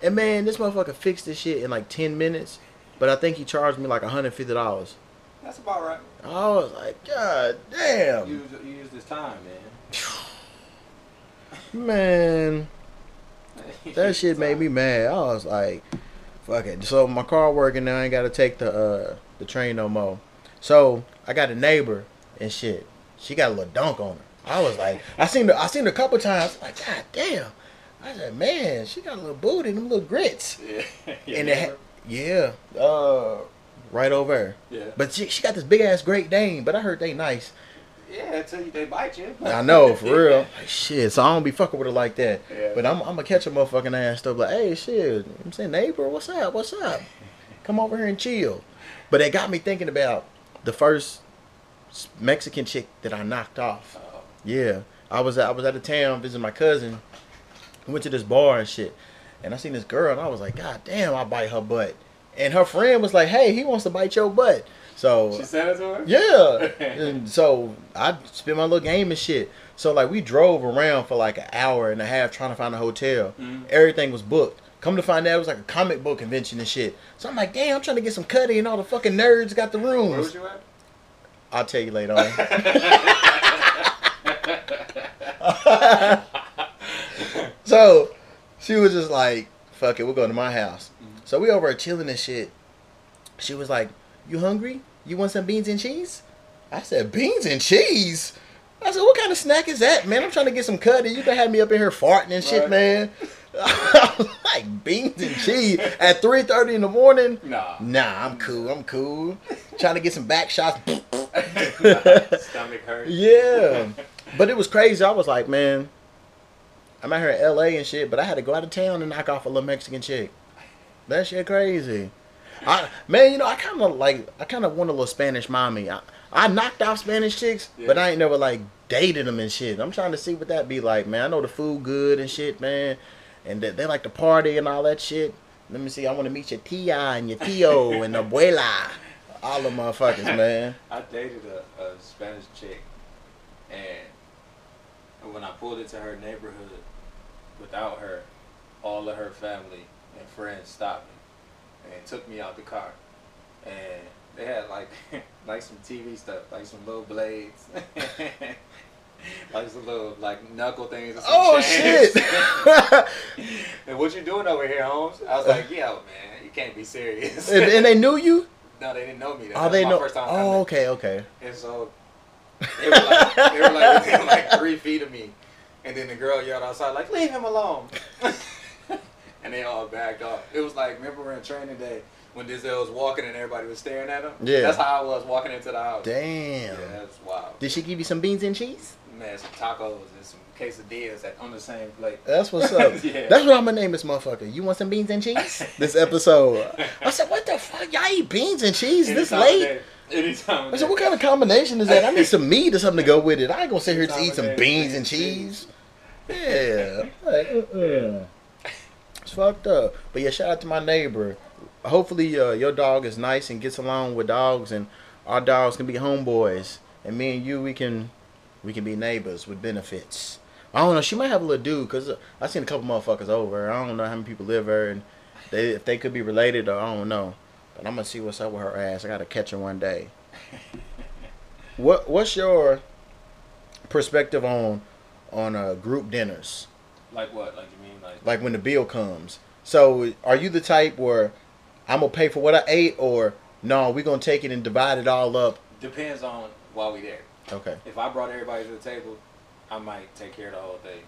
And man, this motherfucker fixed this shit in like ten minutes. But I think he charged me like hundred fifty dollars. That's about right. I was like, God damn, Use use this time, man. man, that shit made me mad. I was like, fuck it. So my car working now. I ain't gotta take the uh, the train no more. So I got a neighbor and shit. She got a little dunk on her. I was like, I seen her. I seen her a couple times. Like, God damn. I said, man, she got a little booty, them little grits. Yeah. and it, ha- yeah, uh, right over yeah. But she, she got this big ass Great Dane. But I heard they nice. Yeah, until you, they bite you. I know for real. Like, shit, so I don't be fucking with her like that. Yeah. But I'm, I'm gonna catch a motherfucking ass stuff like, hey, shit. I'm saying, neighbor, what's up? What's up? Come over here and chill. But it got me thinking about the first Mexican chick that I knocked off. Oh, Yeah, I was I was out of town visiting my cousin. We went to this bar and shit, and I seen this girl, and I was like, God damn, I bite her butt. And her friend was like, Hey, he wants to bite your butt. So she said it to her. yeah. and so I spent my little game and shit. So like we drove around for like an hour and a half trying to find a hotel. Mhm. Everything was booked. Come to find out, it was like a comic book convention and shit. So I'm like, damn, I'm trying to get some cutty, and all the fucking nerds got the room." Where was you at? I'll tell you later on. so she was just like, fuck it, we're going to my house. Mm-hmm. So we over there chilling and shit. She was like, You hungry? You want some beans and cheese? I said, Beans and cheese? I said, What kind of snack is that, man? I'm trying to get some cutty. You can have me up in here farting and shit, Right. man. I was like, Beans and cheese at 3.30 in the morning? Nah. Nah, I'm cool. I'm cool. trying to get some back shots. Stomach hurt. Yeah. But it was crazy. I was like, man, I'm out here in LA and shit, but I had to go out of town and knock off a little Mexican chick. That shit crazy. I man, you know, I kind of like, I kind of want a little Spanish mommy. I, I knocked off Spanish chicks, but I ain't never like dated them and shit. I'm trying to see what that be like, man. I know the food good and shit, man, and that they like to party and all that shit. Let me see. I want to meet your tia and your tio and abuela, all the motherfuckers, man. I dated a, a Spanish chick, and when I pulled into her neighborhood without her, all of her family and friends stopped me and took me out the car, and they had like like some TV stuff, like some little blades. Like some little like knuckle things. and some Oh chains. shit! and what you doing over here, Holmes? I was like, uh, yo, man, you can't be serious. and, and they knew you? no, they didn't know me. Oh, that Oh, they my know. First time Oh, coming. okay, okay. And so they were like, they were like within like three feet of me, and then the girl yelled outside like, "Leave him alone!" and they all backed off. It was like, remember in training day when Denzel was walking and everybody was staring at him? Yeah. that's how I was walking into the house. Damn. Yeah, that's wild. Did she give you some beans and cheese? Man, some tacos and some quesadillas at, on the same plate. That's what's up. Yeah. That's what I'm gonna name this motherfucker. You want some beans and cheese? This episode. I said, what the fuck? Y'all eat beans and cheese this Anytime of late? Anytime. I said, what kind of combination is that? I need some meat or something to go with it. I ain't gonna sit here to eat some beans and cheese. Yeah. Like, uh-uh. It's fucked up. But yeah, shout out to my neighbor. Hopefully, uh, your dog is nice and gets along with dogs, and our dogs can be homeboys. And me and you, we can, we can be neighbors with benefits. I don't know. She might have a little dude, cause uh, I seen a couple motherfuckers over. I don't know how many people live there, and they if they could be related or I don't know. But I'm gonna see what's up with her ass. I gotta catch her one day. What What's your perspective on on uh, group dinners? Like what? Like you mean like? Like when the bill comes. So are you the type where I'm gonna pay for what I ate, or no, we gonna take it and divide it all up? Depends on why we there. Okay. If I brought everybody to the table, I might take care of the whole thing.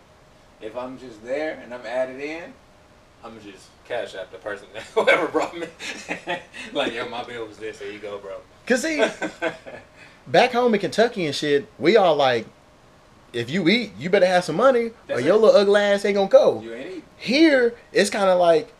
If I'm just there and I'm added in, I'm just cash out the person whoever brought me. like, yo, my bill was this. There you go, bro. Cause see, back home in Kentucky and shit, we all like, if you eat, you better have some money, That's or your it. little ugly ass ain't gonna go. you ain't eat. Here, it's kind of like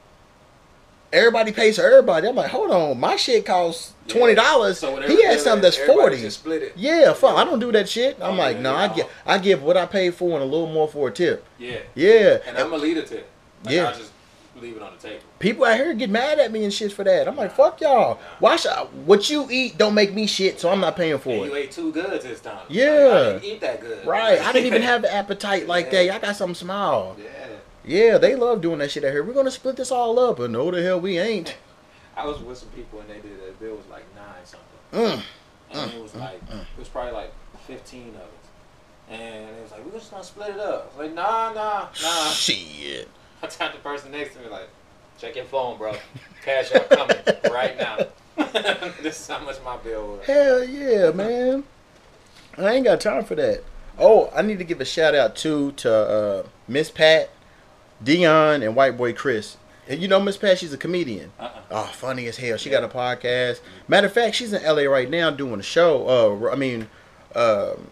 everybody pays for everybody. I'm like, hold on, my shit costs twenty dollars. So he has something that's forty. Split it. Yeah, fuck, I don't do that shit. I'm Oh, like, yeah, no, yeah. I give, I give what I paid for and a little more for a tip. Yeah. Yeah, And I'm a leader tip. Like, Yeah. I just leave it on the table. people out here get mad at me and shit for that. I'm like, fuck y'all. Why should I, what you eat don't make me shit, so I'm not paying for And it. you ate two goods this time. Yeah. Like, I didn't eat that good. Right. I didn't even have the appetite like Yeah. that. I got something small. Yeah. Yeah, they love doing that shit out here. We're gonna split this all up, but no the hell we ain't. I was with some people and they did it. Bill was like nine something. Mm. And it was like it was probably like fifteen of us. And it was like, we're just gonna split it up. I was like, nah, nah, nah. Shit. I tapped the person next to me like, check your phone, bro. Cash out coming right now. this is how much my bill was. Hell yeah, man. I ain't got time for that. Oh, I need to give a shout out too to uh, Miss Pat, Dion, and White Boy Chris. And you know Miss Pat, she's a comedian. Uh-uh. Oh, funny as hell. She got a podcast. Matter of fact, she's in LA right now doing a show. Uh, I mean, um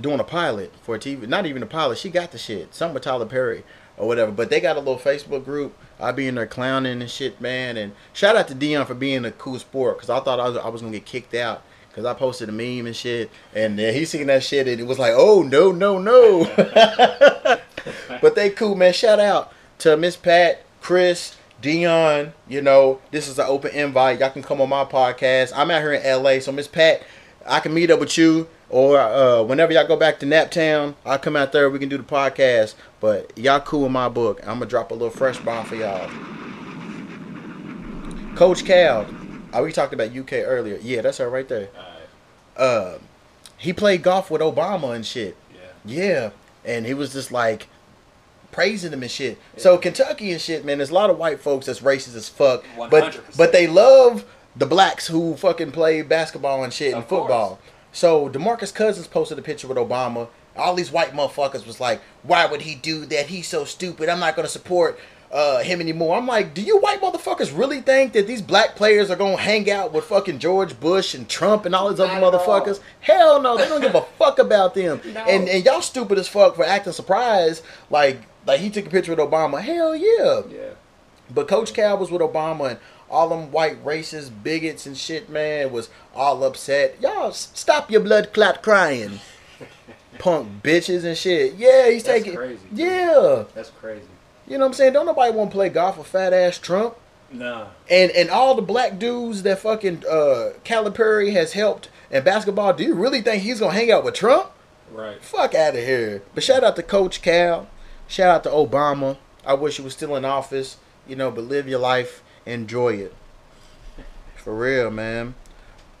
doing a pilot for TV. Not even a pilot. She got the shit. Some with Tyler Perry or whatever. But they got a little Facebook group. I be in there clowning and shit, man. And shout out to Dion for being a cool sport because I thought I was, I was gonna get kicked out because I posted a meme and shit. And uh, he seen that shit and it was like, oh no no no. but they cool, man. Shout out to Miss Pat, Chris, Dion. You know, this is an open invite. Y'all can come on my podcast. I'm out here in LA, so Miss Pat, I can meet up with you. Or uh, whenever y'all go back to Naptown, I'll come out there. We can do the podcast. But y'all cool in my book. I'm gonna drop a little fresh bomb for y'all. Coach Cal. Oh, we talked about UK earlier. Yeah, that's her right there. Uh, he played golf with Obama and shit. Yeah. Yeah, and he was just like praising them and shit. So Kentucky and shit, man. There's a lot of white folks that's racist as fuck, but 100%. but they love the blacks who fucking play basketball and shit and Of course. football. So Demarcus Cousins posted a picture with Obama. All these white motherfuckers was like, "Why would he do that? He's so stupid. I'm not gonna support." Uh, him anymore. I'm like, do you white motherfuckers really think that these black players are gonna hang out with fucking George Bush and Trump and all these other Not motherfuckers? Hell no, they don't give a fuck about them. No. And and y'all stupid as fuck for acting surprised. Like like he took a picture with Obama. Hell yeah. Yeah. But Coach Cal was with Obama and all them white racist bigots and shit, man, was all upset. Y'all s- stop your blood clot crying. Punk bitches and shit. Yeah, he's That's taking crazy. Yeah. That's crazy. You know what I'm saying? Don't nobody want to play golf with fat ass Trump. Nah. And and all the black dudes that fucking uh Calipari has helped in basketball, do you really think he's gonna hang out with Trump? Right. Fuck out of here. But shout out to Coach Cal. Shout out to Obama. I wish he was still in office, you know, but live your life, enjoy it. For real, man.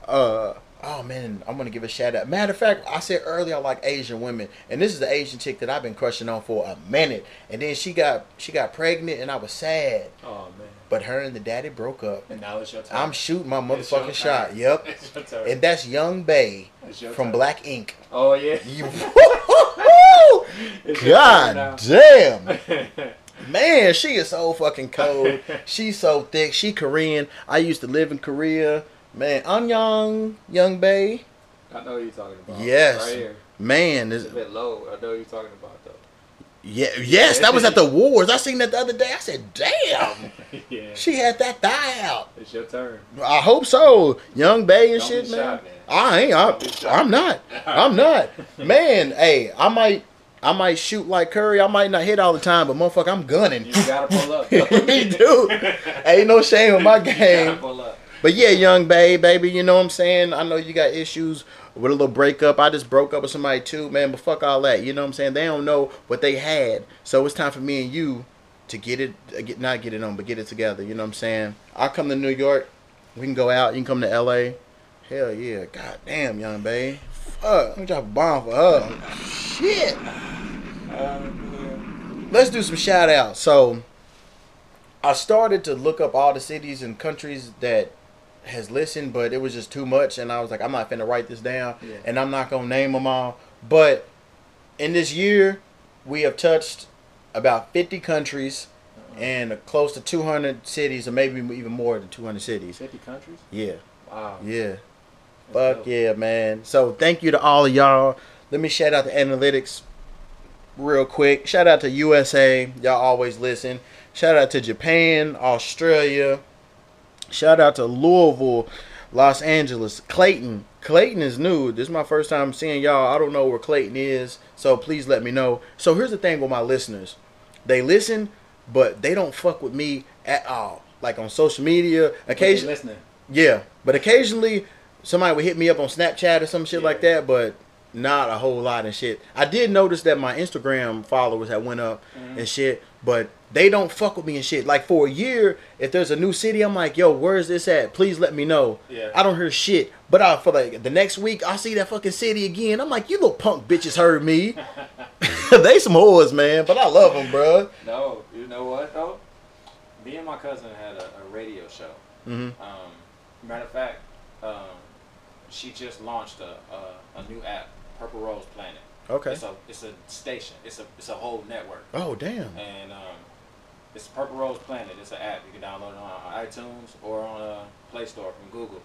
Uh oh man, I'm gonna give a shout out. Matter of fact, I said earlier I like Asian women, and this is the Asian chick that I've been crushing on for a minute. And then she got she got pregnant, and I was sad. Oh man. But her and the daddy broke up. And now it's your time. I'm shooting my motherfucking shot. Yep. It's your turn. And that's Young Bae from turn. Black Ink. Oh yeah. You, It's your turn now. God damn. Man, she is so fucking cold. She's so thick. She Korean. I used to live in Korea. Man, Anyang, Young Young Bae. I know what you're talking about. Yes. Right here. Man, It's a bit low. I know you're talking about though. yeah, yes, that was at the wars. I seen that the other day. I said, damn, yeah. she had that thigh out. It's your turn. I hope so. Young Bae and Don't shit, man. man. I ain't. I, Don't be shy. I'm not. I'm not. Man, hey, I might. I might shoot like Curry. I might not hit all the time, but motherfucker, I'm gunning. You gotta pull up. do. Ain't no shame in my You gotta game. pull up. But yeah, young babe, baby, you know what I'm saying? I know you got issues with a little breakup. I just broke up with somebody too, man, but fuck all that. You know what I'm saying? They don't know what they had. So it's time for me and you to get it, uh, get not get it on, but get it together. You know what I'm saying? I'll come to New York. We can go out. You can come to LA. Hell yeah. God damn, young babe. Fuck. Let me drop a bomb for her. Shit. Let's do some shout outs. So I started to look up all the cities and countries that has listened, but it was just too much, and I was like, I'm not finna write this down, Yeah. and I'm not gonna name them all. But in this year, we have touched about 50 countries Uh-uh. and close to 200 cities, or maybe even more than 200 cities. 50 countries? Yeah, Wow. yeah. Fuck dope. yeah, man. So thank you to all of y'all. Let me shout out to analytics real quick. Shout out to USA. Y'all always listen. Shout out to Japan, Australia. Shout out to Louisville, Los Angeles, Clayton. Clayton is new. This is my first time seeing y'all. I don't know where Clayton is, so please let me know. So here's the thing with my listeners. They listen, but they don't fuck with me at all. Like on social media, occasionally listening. yeah, but occasionally somebody would hit me up on Snapchat or some shit like that, but not a whole lot and shit. I did notice that my Instagram followers had went up Mhm. and shit, but they don't fuck with me and shit. Like for a year, if there's a new city, I'm like, yo, where's this at? Please let me know. Yeah. I don't hear shit. But I for like the next week, I see that fucking city again. I'm like, you little punk bitches heard me. they some whores, man, but I love them, bruh. No, you know what though? Me and my cousin had a, a radio show. hmm Um, matter of fact, um, she just launched a, a, a new app, Purple Rose Planet. Okay. It's a it's a station. It's a it's a whole network. Oh damn. And um, it's Purple Rose Planet. It's an app you can download it on iTunes or on a Play Store from Google.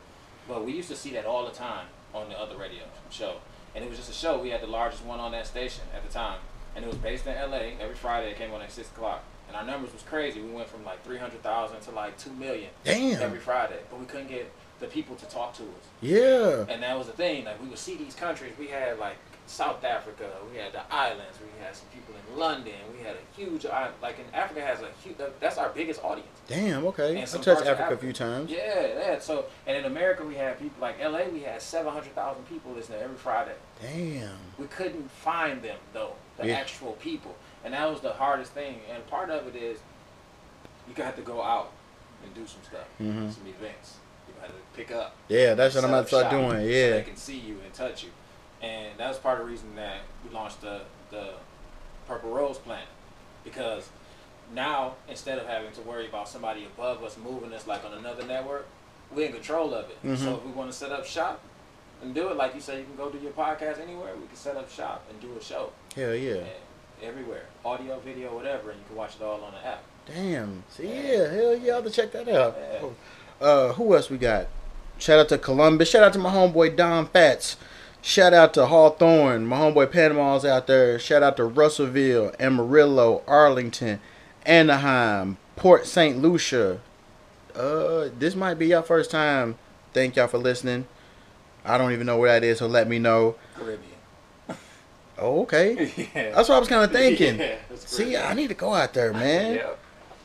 But we used to see that all the time on the other radio show, and it was just a show. We had the largest one on that station at the time, and it was based in LA. Every Friday it came on at six o'clock, and our numbers was crazy. We went from like three hundred thousand to like two million Damn. every Friday, but we couldn't get the people to talk to us. Yeah. And that was the thing. Like we would see these countries. We had like South Africa. We had the islands. We had some people in London. We had a huge island. Like in Africa has a huge. That's our biggest audience. Damn. Okay. And I touched of Africa a few times. Yeah, yeah. So and in America we had people like LA. We had seven hundred thousand people listening every Friday. Damn. We couldn't find them though, the Yeah. actual people, and that was the hardest thing. And part of it is you got to go out and do some stuff, Mhm. some events. Pick up. Yeah, that's what I'm about to start doing. So Yeah. they can see you and touch you. And that was part of the reason that we launched the, the Purple Rose Planet. Because now, instead of having to worry about somebody above us moving us like on another network, we're in control of it. Mhm. So if we want to set up shop and do it, like you say, you can go do your podcast anywhere. We can set up shop and do a show. Hell yeah. And everywhere. Audio, video, whatever. And you can watch it all on the app. Damn. See, yeah, hell yeah, I'll check that out. Yeah. Uh, who else we got? Shout out to Columbus. Shout out to my homeboy Don Fats. Shout out to Hawthorne. My homeboy Panama's out there. Shout out to Russellville, Amarillo, Arlington, Anaheim, Port St. Lucia. Uh, this might be your first time. Thank y'all for listening. I don't even know where that is, so let me know. Caribbean. Oh, okay. yeah. That's what I was kind of thinking. Yeah, See, I need to go out there, man. Yeah.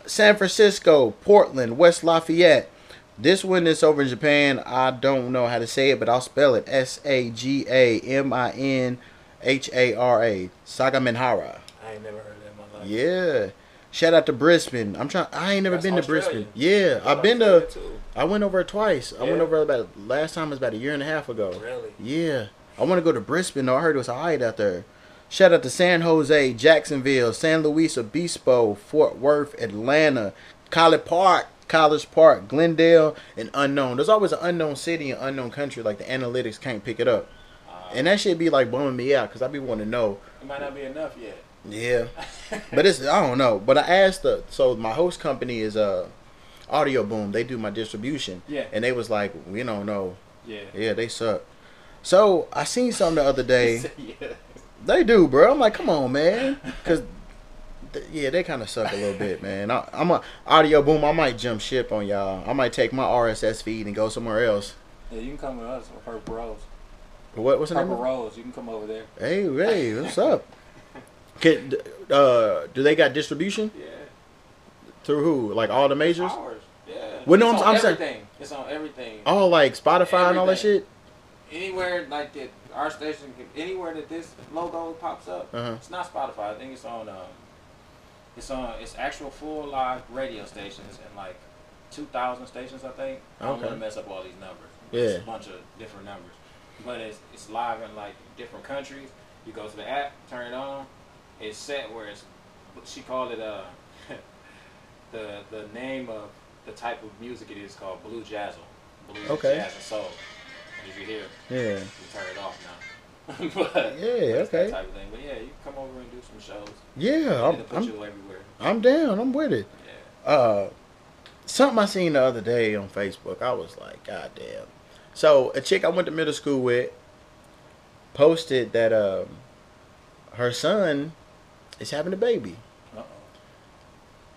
San Francisco, Portland, West Lafayette. This one is over in Japan. I don't know how to say it, but I'll spell it S A G A M I N H A R A. Sagaminhara. I ain't never heard that in my life. Yeah. Shout out to Brisbane. I'm trying. I ain't never That's been to. Brisbane. Yeah, I've been Australia, to. too. I went over it twice. I went over about last time was about a year and a half ago. Really? Yeah. I want to go to Brisbane though. I heard it was alright out there. Shout out to San Jose, Jacksonville, San Luis Obispo, Fort Worth, Atlanta, College Park, College Park, Glendale, and unknown. There's always an unknown city and unknown country. Like the analytics can't pick it up, Uh, and that shit be like bumming me out because I'd be wanting to know. it might not be enough yet. Yeah, but it's I don't know. But I asked the so my host company is uh Audioboom. They do my distribution, Yeah. and they was like, we don't know. Yeah. Yeah, they suck. So I seen something the other day. yeah. They do, bro. I'm like, come on, man. Cause th- yeah, they kind of suck a little bit, man. I, I'm a Audioboom. I might jump ship on y'all. I might take my RSS feed and go somewhere else. Yeah, you can come with us Purple Rose. What? What's the name? Purple? Rose, you can come over there. Hey, hey, what's up? Can, uh, do they got distribution Yeah. through who? Like all the majors? Ours. Yeah. Well, no, It's I'm- on I'm saying- everything. It's on everything. All like Spotify and all that shit. Anywhere like that, our station, anywhere that this logo pops up, Uh huh. it's not Spotify. I think it's on. Um, it's on. It's actual full live radio stations and like two thousand stations. I think. I don't Okay. want to mess up all these numbers. Yeah. It's a bunch of different numbers, but it's it's live in like different countries. You go to the app, turn it on. It's set where it's. She called it uh. the the name of the type of music it is called blue jazzle. blues, Okay. jazz, and soul. And If you hear, Yeah. you turn it off now. but Yeah, okay. type of thing. But yeah, you can come over and do some shows. Yeah, I'm, put I'm, you everywhere. I'm down. I'm with it. Yeah. Uh, something I seen the other day on Facebook. I was like, God damn. So a chick I went to middle school with posted that um, her son is having a baby. Uh oh.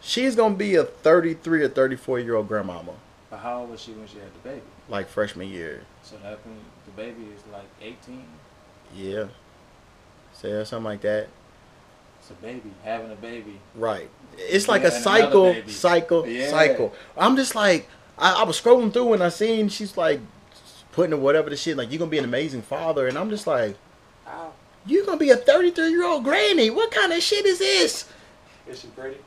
She's gonna be a 33 or 34 year old grandmama, But how old was she when she had the baby? like freshman year. So that the baby is like 18. Yeah. Say So something like that. It's a baby having a baby. Right. It's like Yeah, a cycle, cycle, Yeah. cycle. I'm just like, I, I was scrolling through and I seen she's like putting whatever the shit, like, you're going to be an amazing father. And I'm just like, How you're going to be a 33 year old granny. What kind of shit is this? is she pretty?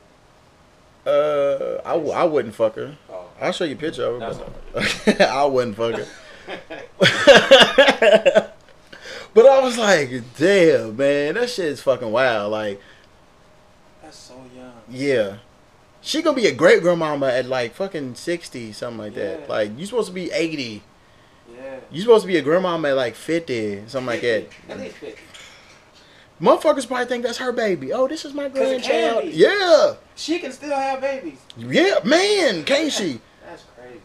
Uh, I, w- I wouldn't fuck her. Oh. I'll show you a picture of her. That's But I wouldn't fuck her. but I was like, damn, man, that shit is fucking wild. Like, That's so young. Yeah. She gonna be a great grandmama at like fucking sixty, something like that. Like you supposed to be eighty. Yeah. You supposed to be a grandmama at like fifty, something like that. At least 50. Motherfuckers probably think that's her baby. Oh, this is my grandchild. Yeah. She can still have babies. Yeah, man, can't she? That's crazy.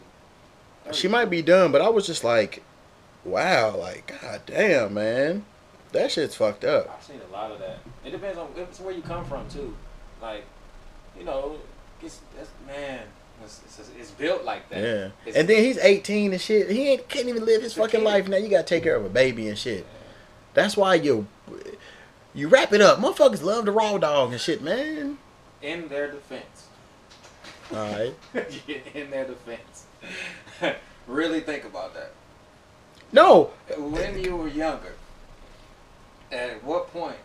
She might be done, but I was just like, wow, like, god damn, man. That shit's fucked up. I've seen a lot of that. It depends on it's where you come from too. Like, you know, it's that's man, it's, it's, it's built like that. Yeah. It's- And then he's 18 and shit. He ain't can't even live his fucking life now. You gotta take care of a baby and shit. That's why you you wrap it up. Motherfuckers love the raw dog and shit, man. in their defense. Alright. in their defense. really think about that. No. When you were younger, at what point?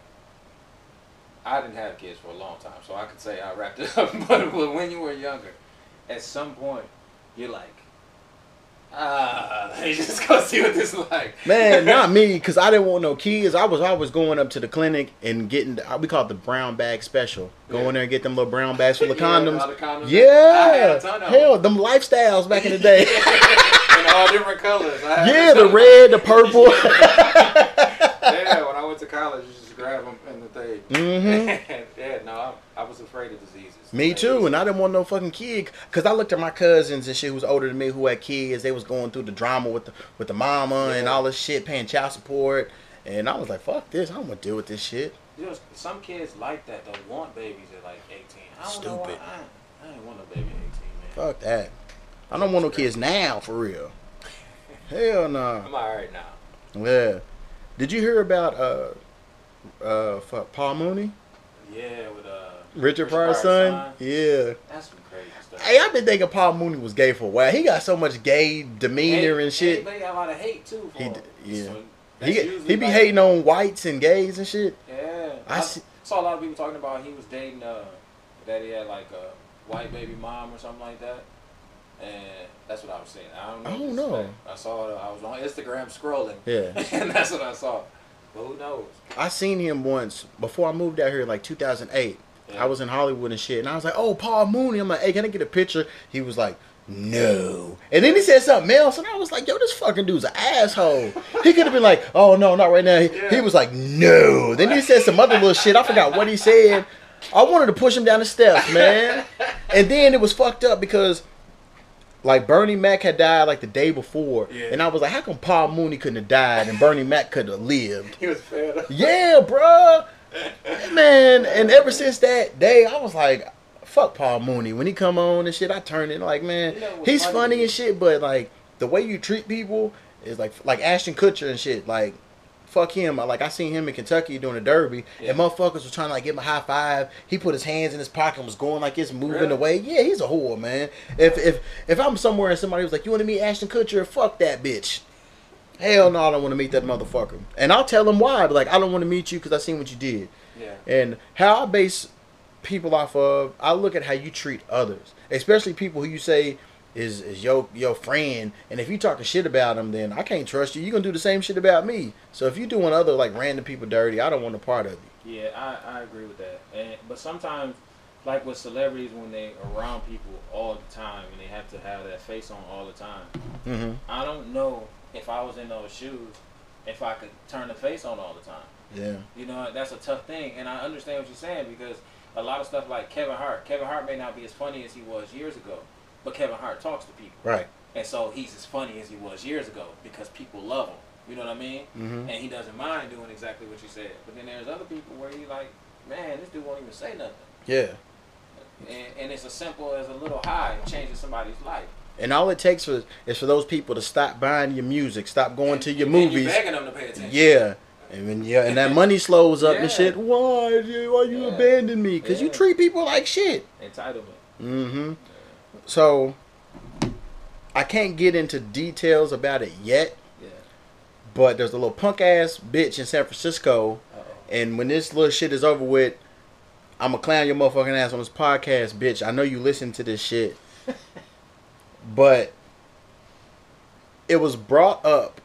I didn't have kids for a long time, so I could say I wrapped it up. But when you were younger, at some point, you're like, me just go see what this is like. Man, not me, cause I didn't want no kids. I was always going up to the clinic and getting the, we call it the brown bag special. Go Yeah. in there and get them little brown bags full of condoms. condoms. Yeah, of hell, them lifestyles back in the day. in all different colors. Yeah, the red, the purple. yeah, when I went to college, you just grab them in the thing. Mhm. yeah, no, I, I was afraid of diseases. Me too, and I didn't want no fucking kid. Cause I looked at my cousins and shit who was older than me who had kids. They was going through the drama with the with the mama and all this shit, paying child support. And I was like, fuck this, I don't want to deal with this shit. You know, some kids like that. They want babies at like 18. I don't know. Stupid. I, I ain't want no baby at 18, man. Fuck that. I don't want no kids now, for real. Hell no. I'm alright now. Yeah. Did you hear about uh uh Paul Mooney, Yeah, with uh. Richard Pryor's son? Yeah. That's some crazy stuff. Hey, I've been thinking Paul Mooney was gay for a while. He got so much gay demeanor Hate- and shit. he got a lot of hate too. For He him. yeah. So He he be like- hating on whites and gays and shit. Yeah, I I, see- saw a lot of people talking about he was dating uh that he had like a white baby mom or something like that, and that's what I was saying. I don't know. I don't know. I saw it. I was on Instagram scrolling, Yeah. and that's what I saw. But who knows? I seen him once before I moved out here in like 2008. Yeah. I was in Hollywood and shit, and I was like, "Oh, Paul Mooney." I'm like, "Hey, can I get a picture?" He was like, "No," and then he said something else, and I was like, "Yo, this fucking dude's an asshole." He could have been like, "Oh no, not right now." He, Yeah. he was like, "No." Then he said some other little shit. I forgot what he said. I wanted to push him down the steps, man. And then it was fucked up because. Like Bernie Mac had died like the day before, Yeah. and I was like, "How come Paul Mooney couldn't have died and Bernie Mac could have lived?" He was fed up. Yeah, bruh. Man, and ever since that day, I was like, fuck Paul Mooney. When he come on and shit, I turn it like, man, You know he's funny funny and shit, but like the way you treat people is like like Ashton Kutcher and shit. Like, fuck him. Like I seen him in Kentucky doing a derby, Yeah. and motherfuckers was trying to like give him a high five. He put his hands in his pocket and was going like this, moving Really? away. Yeah, he's a whore, man. If if if I'm somewhere and somebody was like, you want to meet Ashton Kutcher? Fuck that bitch. Hell no, I don't want to meet that motherfucker. And I'll tell him why. But like, I don't want to meet you because I seen what you did. Yeah. And how I base people off of, I look at how you treat others, especially people who you say is is your your friend. And if you talking shit about them, then I can't trust you. You gonna do the same shit about me. So if you doing other like random people dirty, I don't want a part of you. Yeah, I, I agree with that. And but sometimes like with celebrities when they around people all the time and they have to have that face on all the time. Mm-hmm. I don't know if I was in those shoes, if I could turn the face on all the time. Yeah. You know, that's a tough thing, and I understand what you're saying because a lot of stuff like Kevin Hart. Kevin Hart may not be as funny as he was years ago, but Kevin Hart talks to people, Right. and so he's as funny as he was years ago because people love him. You know what I mean? Mm-hmm. And he doesn't mind doing exactly what you said. But then there's other people where you like, man, this dude won't even say nothing, Yeah. and, and it's as simple as a little high changing somebody's life. And all it takes for is for those people to stop buying your music, stop going And- to your and then you movies. begging them to pay attention. Yeah. And when, yeah, and that money slows up Yeah. and shit. Why? Why you Yeah. abandon me? Because you treat people like shit. Entitlement. Mm-hmm. So I can't get into details about it yet, Yeah. but there's a little punk ass bitch in San Francisco, Uh-oh. and when this little shit is over with, I'ma clown your motherfucking ass on this podcast, bitch. I know you listen to this shit, but it was brought up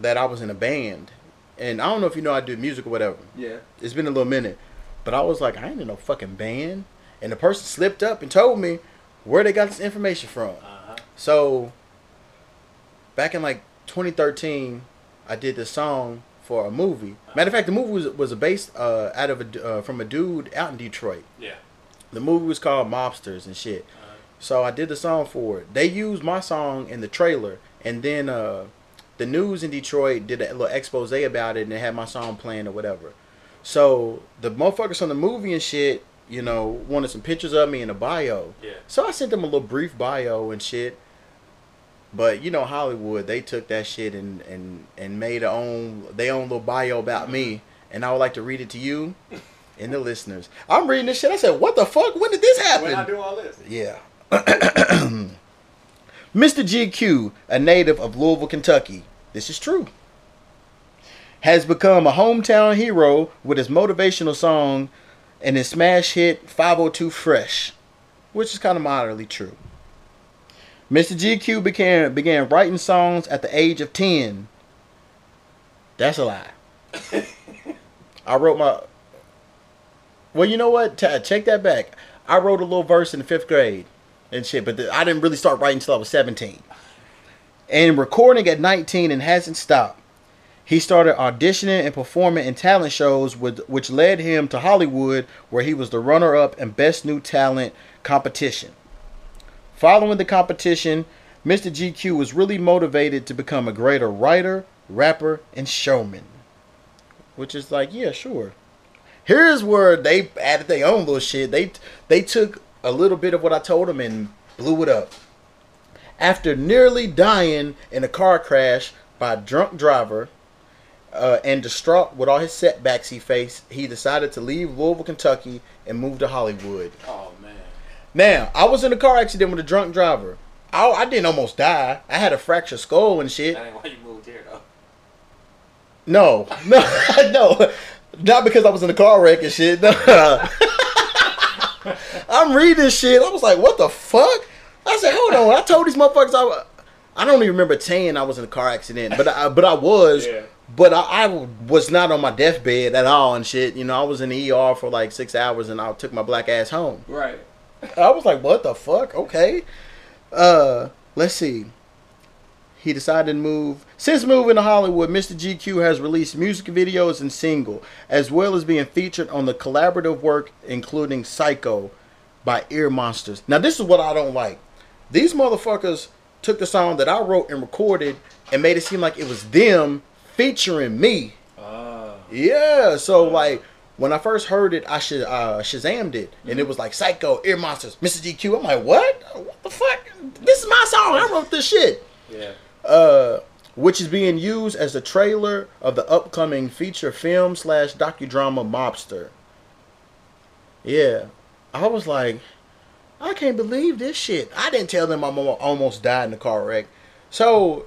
that I was in a band, and I don't know if you know I do music or whatever. Yeah. It's been a little minute, but I was like, I ain't in no fucking band, and the person slipped up and told me where they got this information from. Uh-huh. So back in like 2013, I did this song for a movie. Matter of fact, the movie was was based uh, out of a uh, from a dude out in Detroit. Yeah. The movie was called Mobsters and shit. So I did the song for it. They used my song in the trailer, and then uh, the news in Detroit did a little expose about it, and they had my song playing or whatever. So the motherfuckers on the movie and shit, you know, wanted some pictures of me in a bio. Yeah. So I sent them a little brief bio and shit. But you know Hollywood, they took that shit and and and made their own they own little bio about me, and I would like to read it to you and the listeners. I'm reading this shit. I said, "What the fuck? When did this happen?" When I do all this, Yeah. Mr. GQ, a native of Louisville, Kentucky, this is true, has become a hometown hero with his motivational song and his smash hit 502 Fresh, which is kind of moderately true. Mr. GQ began, began writing songs at the age of 10. That's a lie. I wrote my. Well, you know what? Take that back. I wrote a little verse in the fifth grade and shit, but the, I didn't really start writing until I was 17. And recording at 19 and hasn't stopped. He started auditioning and performing in talent shows, with, which led him to Hollywood, where he was the runner up in Best New Talent competition. Following the competition, Mr. GQ was really motivated to become a greater writer, rapper, and showman. Which is like, yeah, sure. Here's where they added their own little shit. They they took a little bit of what I told him and blew it up. After nearly dying in a car crash by a drunk driver, uh, and distraught with all his setbacks he faced, he decided to leave Louisville, Kentucky, and move to Hollywood. Oh man. Now, I was in a car accident with a drunk driver. I, I didn't almost die. I had a fractured skull and shit. That ain't why you moved here though. No, no, no, not because I was in a car wreck and shit. No. I'm reading this shit. I was like, what the fuck? I said, hold on. I told these motherfuckers I, I don't even remember saying I was in a car accident, but I, but I was. Yeah. But I, I was not on my deathbed at all and shit. You know, I was in the ER for like six hours and I took my black ass home. Right. I was like, what the fuck? Okay. Uh, let's see. He decided to move. Since moving to Hollywood, Mr. GQ has released music videos and single, as well as being featured on the collaborative work including Psycho by Ear Monsters. Now, this is what I don't like. These motherfuckers took the song that I wrote and recorded and made it seem like it was them featuring me. Oh. Yeah, so like when I first heard it, I should uh, Shazammed it, and Mm-hmm. it was like Psycho, Ear Monsters, Mr. GQ. I'm like, what? What the fuck? This is my song. I wrote this shit. Yeah. Uh, which is being used as the trailer of the upcoming feature film slash docudrama Mobster. Yeah, I was like, I can't believe this shit. I didn't tell them al- almost died in a car wreck. So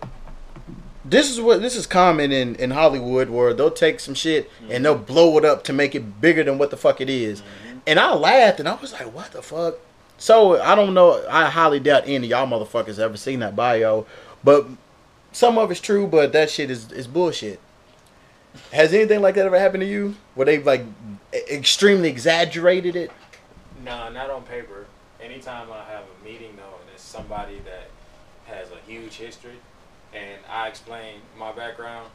this is what this is common in in Hollywood where they'll take some shit and they'll blow it up to make it bigger than what the fuck it is. And I laughed and I was like, what the fuck? So I don't know. I highly doubt any of y'all motherfuckers ever seen that bio, but some of it's true. But that shit is is bullshit. Has anything like that ever happened to you? Where they've like extremely exaggerated it? No, not on paper. Anytime I have a meeting though, and it's somebody that has a huge history, and I explain my background,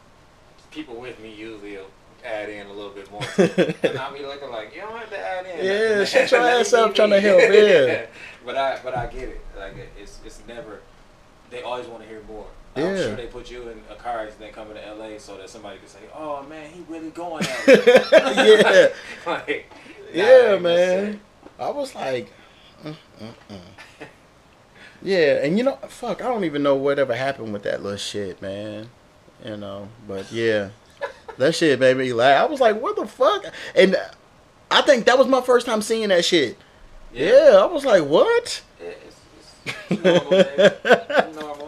people with me usually will add in a little bit more. and I'll be looking like, you don't have to add in. Yeah, shut your ass up trying to help, yeah. but I but I get it. Like it's it's never. They always want to hear more. I'm Yeah. sure they put you in a car accident coming to LA so that somebody could say, "Oh man, he really going it." yeah. like, Yeah, man. I was like, mm, mm, mm. yeah, and you know, fuck, I don't even know whatever happened with that little shit, man. You know, but yeah, that shit made me laugh. I was like, what the fuck? And I think that was my first time seeing that shit. Yeah, I was like, what? Yeah, it's, it's normal, man. It's normal.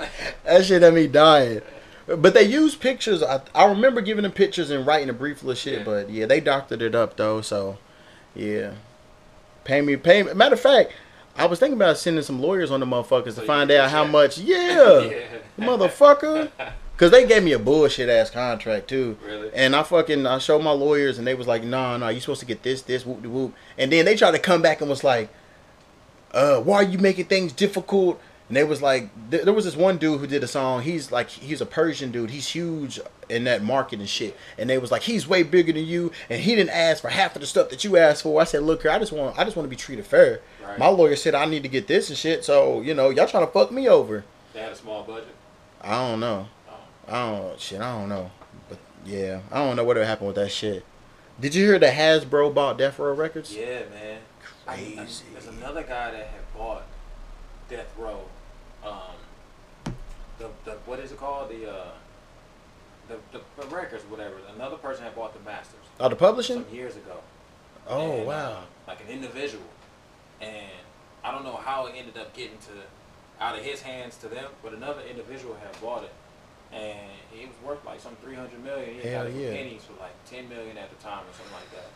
That shit had me dying. But they used pictures. I, I remember giving them pictures and writing a brief little shit. Yeah. But yeah, they doctored it up though. So yeah, pay me, pay me. Matter of fact, I was thinking about sending some lawyers on the motherfuckers So to find out how much. Yeah, yeah. motherfucker. Cause they gave me a bullshit ass contract too. Really? And I fucking I showed my lawyers and they was like, nah, nah, you supposed to get this, this, whoop de whoop. And then they tried to come back and was like, uh, why are you making things difficult? And they was like, th- there was this one dude who did a song. He's like, he's a Persian dude. He's huge in that market and shit. And they was like, he's way bigger than you, and he didn't ask for half of the stuff that you asked for. I said, look here, I just want, I just want to be treated fair. Right. My lawyer said I need to get this and shit. So you know, y'all trying to fuck me over. They had a small budget. I don't know. Oh. I don't shit. I don't know. But yeah, I don't know what happened with that shit. Did you hear that Hasbro bought Death Row Records? Yeah, man. I- I- Crazy. there's another guy that had bought Death Row. Um, the the what is it called? The uh, the, the the records, whatever. Another person had bought the masters Oh, the publishing? some years ago. Oh And, uh, wow. like an individual, and I don't know how it ended up getting to out of his hands to them, but another individual had bought it, and it was worth like some three hundred million. He Hell got it yeah. pennies for like ten million at the time or something like that,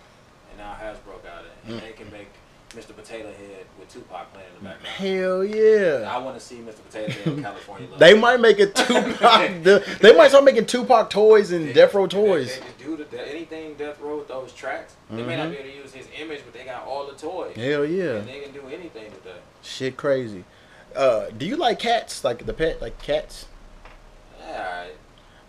and now Hasbro got it, and Mm. they can make Mr. Potato Head with Tupac playing in the background. Hell yeah. I want to see Mr. Potato Head with California Love. They might make it Tupac. the- they might start making Tupac toys and Death Row toys. They, they do the, anything Death Row with those tracks. They may not Mhm. be able to use his image, but they got all the toys. Hell yeah. And they can do anything with that. Shit crazy. Uh, do you like cats? Like the pet, like cats? Yeah.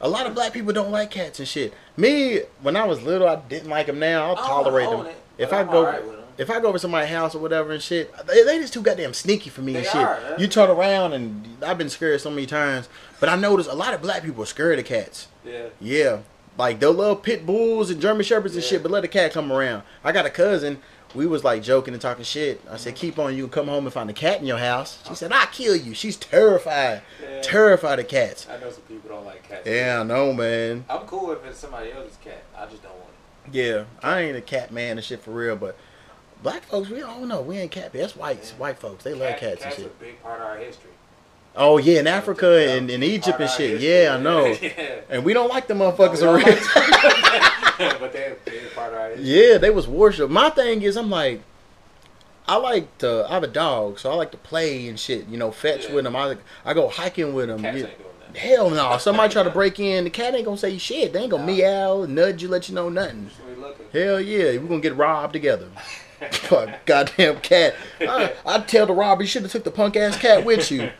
A lot of black people don't like cats and shit. Me, when I was little, I didn't like them. Now I'll I tolerate them. it, If I I'm go, alright with 'em. If I go over to somebody's house or whatever and shit, they, they just too goddamn sneaky for me They and shit. are. You turn around and I've been scared so many times, but I noticed a lot of black people are scared of cats. Yeah. Yeah, like they'll love pit bulls and German shepherds and Yeah. shit, but let a cat come around. I got a cousin. We was like joking and talking shit. I said, "Keep on, you come home and find a cat in your house." She said, "I kill you." She's terrified, Yeah. terrified of cats. I know some people don't like cats. Yeah, I know, man. I'm cool if it's somebody else's cat. I just don't want it. Yeah, I ain't a cat man and shit for real, but black folks, we don't know. We ain't cat. That's whites, Yeah. white folks. They love Cat- cats and shit. big part of our history. Oh yeah, in Africa and in Egypt and shit. history, Yeah, I know. yeah. And we don't like the motherfuckers No, around. like- but they're a big part of our history. Yeah, they was worship. My thing is, I'm like, I like to. I have a dog, so I like to play and shit. You know, fetch Yeah. with them. I like, I go hiking with them. Cats Yeah. ain't doing that. Hell no! Somebody try to break in, the cat ain't gonna say shit. They ain't gonna meow, nudge you, let you know nothing. Just we looking. Hell yeah, we're gonna get robbed together. Fuck, goddamn cat. I, I'd tell the robber you should have took the punk ass cat with you.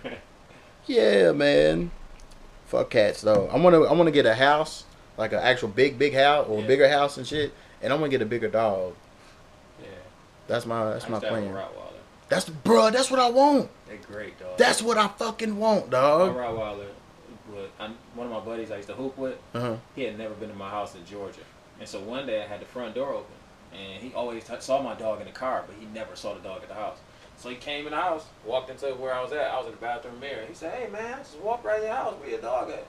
Yeah, man. Fuck cats though. I wanna I wanna get a house, like an actual big big house or a Yeah. bigger house and shit, and I'm gonna get a bigger dog. Yeah. That's my that's I my used to have a plan. Rottweiler. That's bruh, that's what I want. They're great, dog. That's what I fucking want, dog. my. Rottweiler. Would, I, one of my buddies I used to hoop with. Uh-huh. He had never been to my house in Georgia, and so one day I had the front door open, and he always t- saw my dog in the car, but he never saw the dog at the house. So he came in the house, walked into where I was at. I was in the bathroom mirror. He said, "Hey man, just walk right in the house. Where your dog at?"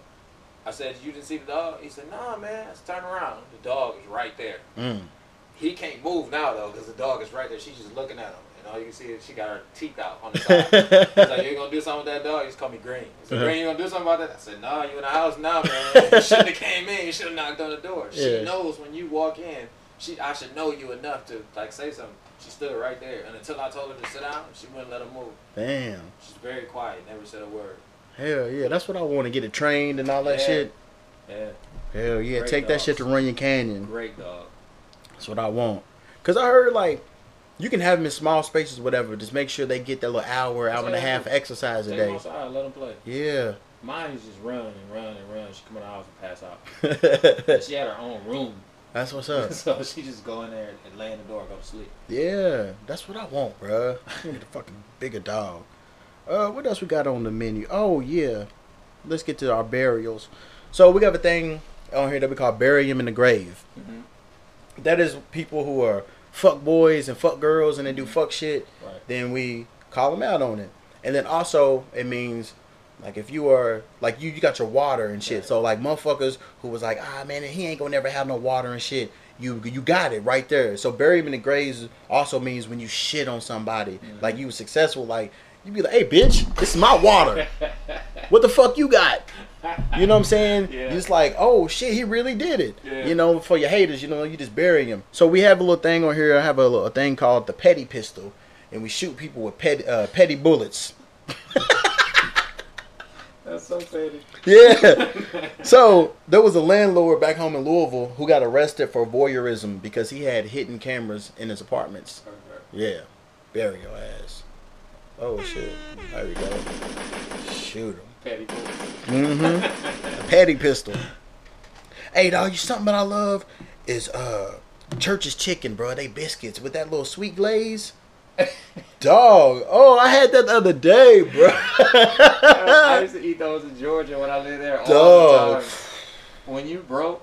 I said, "You didn't see the dog?" He said, "Nah, man. Just turn around. The dog is right there." Mm. He can't move now though, because the dog is right there. She's just looking at him, and all you can see is she got her teeth out on the side. He's like, you gonna do something with that dog? He just called me Green. He said. Green, you gonna do something about that? I said, Nah, you in the house now, man. You shouldn't have came in. You should have knocked on the door. She Yeah. knows when you walk in. She, I should know you enough to like say something. She stood right there, and until I told her to sit down, she wouldn't let her move. Damn. She's very quiet, never said a word. Hell yeah, that's what I want to get it trained and all that Yeah. shit. Yeah, Hell yeah, Great take that shit to Runyon Canyon. great dog. That's what I want. Cause I heard like You can have them in small spaces, whatever. Just make sure they get that little hour, hour and a half exercise a day. outside, let them play. Yeah. Mine is just run and run and run. She come in the house and pass out. She had her own room, That's what's up. so she just go in there and lay in the door and go to sleep. Yeah, that's what I want, bruh. I need a fucking bigger dog. Uh, what else we got on the menu? Oh yeah, let's get to our burials. So we got a thing on here that we call bury him in the grave. Mhm. That is people who are fuck boys and fuck girls and they do fuck shit. Right. Then we call them out on it. And then also it means like if you are like you, you got your water and shit. Right. So like motherfuckers who was like ah man he ain't gonna never have no water and shit. You you got it right there. So bury him in the graves also means when you shit on somebody Mhm. like you was successful like you be like hey bitch this is my water. what the fuck you got? You know what I'm saying? Yeah. It's like, oh shit, he really did it. Yeah. You know, for your haters, you know, you just bury him. So we have a little thing on here. I have a, little, a thing called the petty pistol, and we shoot people with petty uh, petty bullets. That's so petty. Yeah. so there was a landlord back home in Louisville who got arrested for voyeurism because he had hidden cameras in his apartments. Yeah. Bury your ass. Oh shit. There we go. Shoot him. Petty. boy. Mm-hmm. a petty pistol. Hey dog, you something that I love is uh Church's chicken, bro. They biscuits with that little sweet glaze. Dog. Oh, I had that the other day, bro. I used to eat those in Georgia when I lived there all Dog. the time. When you broke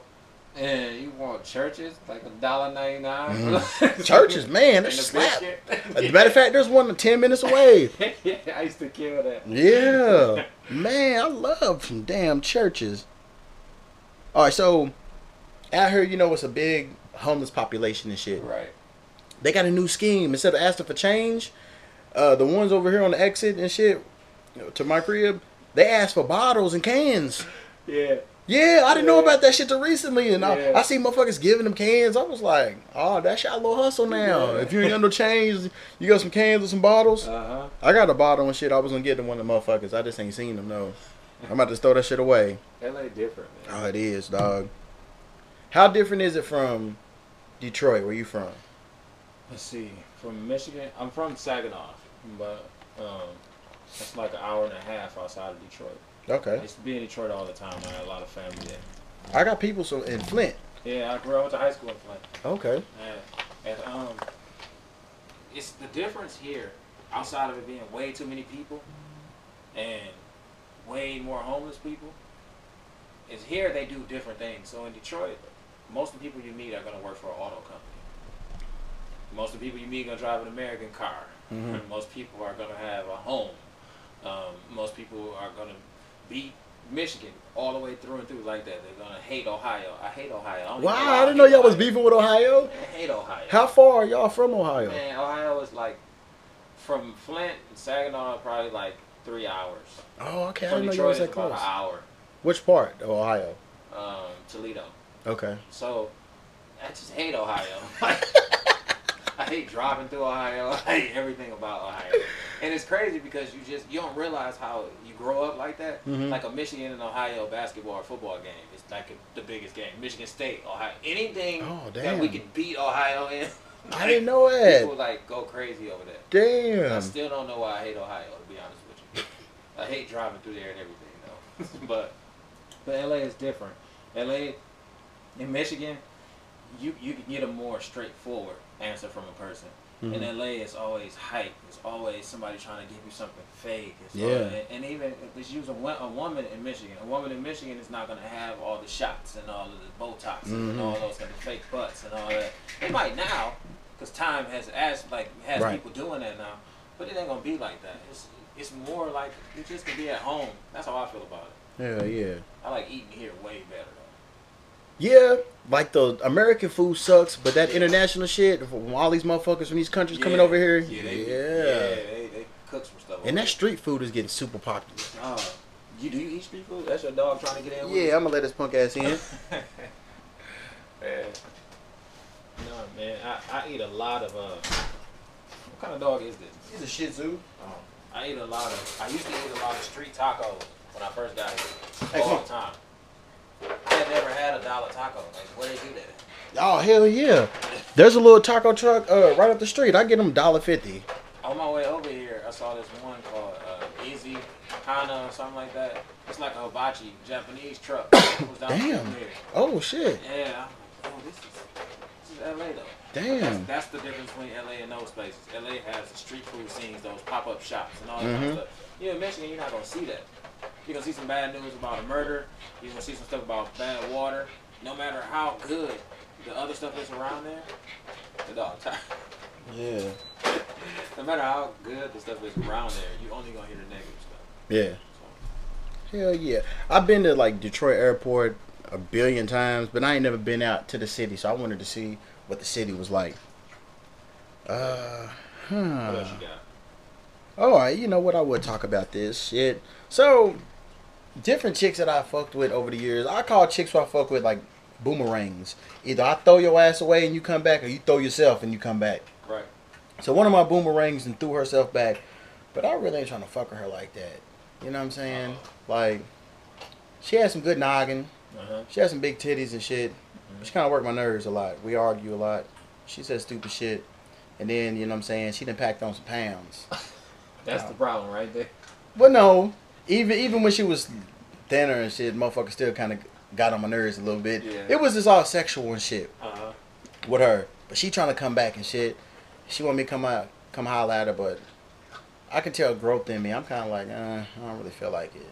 and you want Church's like a dollar ninety nine. Mhm. Church's, man, and that a slap. As a matter of fact, there's one ten minutes away. yeah, I used to kill that. Yeah. Man, I love some damn Church's. All right, so out here, you know, it's a big homeless population and shit. Right. They got a new scheme. Instead of asking for change, uh, the ones over here on the exit and shit you know, to my crib, they ask for bottles and cans. Yeah. Yeah, I didn't know about that shit till recently, and Yeah. I, I see motherfuckers giving them cans. I was like, oh, that's your little hustle now. Yeah. If you ain't got no change, you got some cans or some bottles. Uh huh. I got a bottle and shit. I was gonna get to one of the motherfuckers. I just ain't seen them. No, I'm about to throw that shit away. LA different, man. Oh, it is, dog. How different is it from Detroit? Where you from? Let's see. From Michigan, I'm from Saginaw, but um, it's like an hour and a half outside of Detroit. I Okay, used to be in Detroit all the time. I had a lot of family there. I got people so in Flint. Yeah, I grew up to high school in Flint. Okay. And, and um, it's the difference here, outside of it being way too many people and way more homeless people, is here they do different things. So in Detroit, most of the people you meet are going to work for an auto company. Most of the people you meet are going to drive an American car. Mhm. Most people are going to have a home. Um, most people are going to beat Michigan all the way through and through like that. They're going to hate Ohio. I hate Ohio. I Wow, I didn't know y'all was beefing with Ohio. I hate Ohio. How far are y'all from Ohio? Man, Ohio is like from Flint and Saginaw, probably like three hours. Oh, okay. I didn't know y'all was that about close. an hour. Which part of Ohio? Um, Toledo. Okay. So I just hate Ohio. I hate driving through Ohio. I hate everything about Ohio. And it's crazy because you just you don't realize how you grow up like that. Mhm. Like a Michigan and Ohio basketball or football game. It's like a, the biggest game. Michigan State, Ohio. Anything Oh, that we can beat Ohio in. I didn't know that. People like go crazy over that. Damn. I still don't know why I hate Ohio, to be honest with you. I hate driving through there and everything, though. but but LA is different. LA in Michigan, you you can get a more straightforward answer from a person. Mhm. In LA, it's always hype. It's always somebody trying to give you something fake. It's Yeah. always- and, and even if it's use a, a woman in Michigan, a woman in Michigan is not going to have all the shots and all of the Botox and Mhm. all those kind of fake butts and all that. They might now, because time has as like has Right. people doing that now. But it ain't gonna be like that. It's it's more like you just can be at home. That's how I feel about it. Yeah, yeah. I like eating here way better. Yeah, like the American food sucks, but that international shit from all these motherfuckers from these countries coming over here, Yeah, they, yeah. yeah, they, they cook some stuff. And over that street food is getting super popular. there. Oh, you do you eat street food? That's your dog trying to get in. with Yeah, I'm gonna let this punk ass in. you? yeah. No man, I, I eat a lot of uh. What kind of dog is this? He's a Shih Tzu. Um, I eat a lot of. I used to eat a lot of street tacos when I first got here, all the time. I never had a dollar taco. Like, where they do that? Oh hell yeah! There's a little taco truck uh, right up the street. I get them dollar fifty. On my way over here, I saw this one called uh, Easy Hana or something like that. It's like a hibachi Japanese truck. Damn. Oh shit! Yeah. Oh, this is this is LA though. Damn. That's, that's the difference between LA and those places. LA has the street food scenes, those pop up shops, and all that Mhm. stuff. You in Michigan, you're not gonna see that. You're gonna see some bad news about a murder. You're gonna see some stuff about bad water. No matter how good the other stuff is around there, the dog. Time. Yeah. no matter how good the stuff is around there, you only gonna hear the negative stuff. Yeah. So, Hell yeah. I've been to like Detroit Airport a billion times, but I ain't never been out to the city, so I wanted to see what the city was like. Uh, what huh. else you got? All right, you know what? I would talk about this shit. So, different chicks that I fucked with over the years, I call chicks who I fuck with like boomerangs. Either I throw your ass away and you come back, or you throw yourself and you come back. Right. So one of my boomerangs and threw herself back, but I really ain't trying to fuck with her like that. You know what I'm saying? Like, she had some good noggin. Uh-huh. She had some big titties and shit. She kind of worked my nerves a lot. We argue a lot. She said stupid shit. And then, you know what I'm saying, she done packed on some pounds. That's the problem right there. But no, even even when she was thinner and shit, motherfucker still kind of got on my nerves a little bit. Yeah. It was just all sexual and shit Uh-huh. with her. But she trying to come back and shit. She want me to come out, come holler at her, but I can tell growth in me. I'm kind of like, uh, I don't really feel like it.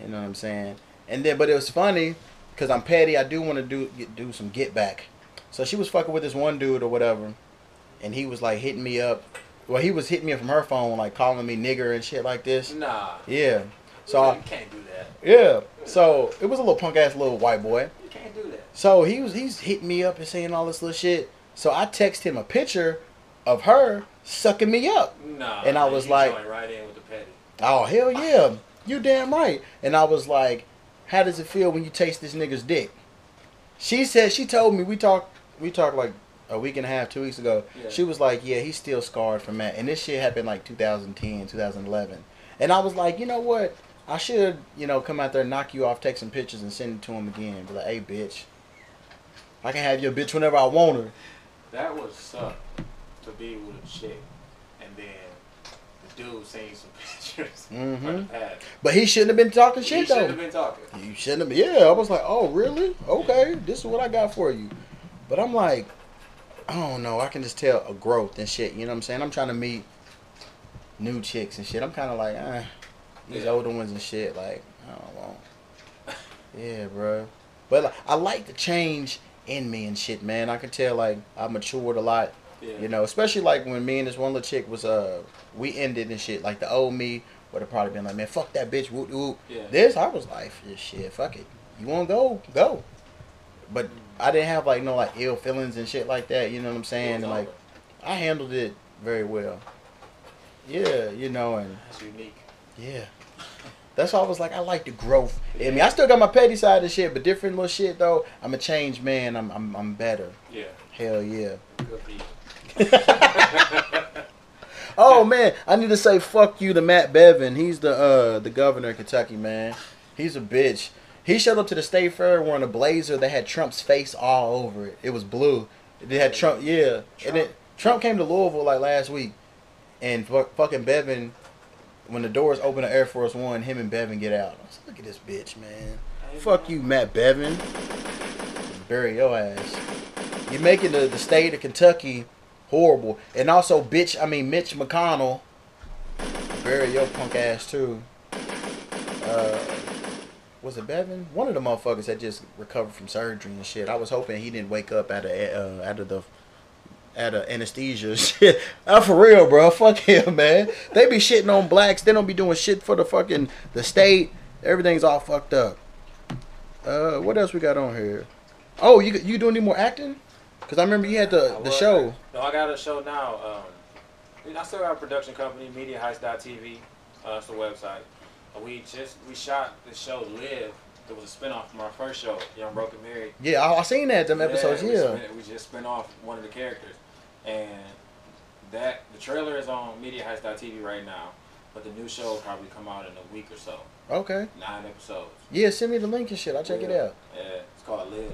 You know what I'm saying? And then, but it was funny because I'm petty. I do want to do get, do some get back. So she was fucking with this one dude or whatever, and he was like hitting me up. Well, he was hitting me from her phone, like calling me nigger and shit like this. Nah. Yeah. So I, you can't do that. yeah. So it was a little punk ass little white boy. You can't do that. So he was he's hitting me up and saying all this little shit. So I text him a picture of her sucking me up. Nah. And I man, was like- right in with the petty. Oh hell yeah, you damn right. And I was like, how does it feel when you taste this nigga's dick? She said she told me we talked we talked like a week and a half, two weeks ago. Yeah. She was like, yeah, he's still scarred from that. And this shit happened like 2010, 2011. And I was like, you know what? I should, you know, come out there, knock you off, take some pictures, and send it to him again. Be like, hey, bitch, I can have your bitch whenever I want her. That would suck to be with a chick and then the dude seeing some pictures Mhm. past. But he shouldn't have been talking shit He though. have been talking. You shouldn't have. Been. Yeah, I was like, oh really? Okay, this is what I got for you. But I'm like, I don't know. I can just tell a growth and shit. You know what I'm saying? I'm trying to meet new chicks and shit. I'm kind of like, ah, these Yeah. older ones and shit. Like, I don't want. Yeah, bro. But like, I like the change in me and shit, man. I can tell like I matured a lot. Yeah. You know, especially like when me and this one little chick was uh we ended and shit. Like the old me would have probably been like, man, fuck that bitch, whoop whoop. Yeah. This I was like, yeah, shit, fuck it. You want to go, go. But I didn't have like no like ill feelings and shit like that. You know what I'm saying? And like. I handled it very well. Yeah, you know, and That's unique. yeah. That's why I was like, I like the growth. I mean, I still got my petty side of shit, but different little shit though. I'm a changed man. I'm I'm I'm better. Yeah. Hell yeah. Good. Oh man, I need to say fuck you to Matt Bevin. He's the uh the governor of Kentucky, man. He's a bitch. He showed up to the state fair wearing a blazer that had Trump's face all over it. It was blue. It had Trump, yeah. And it, Trump came to Louisville like last week, and fu- fucking Bevin, when the doors open to Air Force One, him and Bevin get out. I was like, look at this bitch, man. Fuck you, Matt Bevin. Bury your ass. You're making the, the state of Kentucky horrible. And also, bitch, I mean, Mitch McConnell. Bury your punk ass, too. Uh, was it Bevin? One of the motherfuckers that just recovered from surgery and shit. I was hoping he didn't wake up out of, uh, out of the out of anesthesia and shit. Uh, for real, bro. Fuck him, man. They be shitting on blacks. They don't be doing shit for the fucking the state. Everything's all fucked up. Uh, what else we got on here? Oh, you you doing any more acting? Cause I remember you had the I the show. No, I got a show now. Um, I still got a production company, MediaHeist.tv. Uh, that's the website. Uh, we just we shot the show Live. It was a spinoff from our first show, Young Broken Married. Yeah, I, I seen that them episodes. we, Yeah. spin- we just spin off one of the characters, and that the trailer is on MediaHeist.tv right now, but the new show will probably come out in a week or so. Okay. Nine episodes. Yeah, send me the link and shit. I'll check it out. Yeah, it's called Live.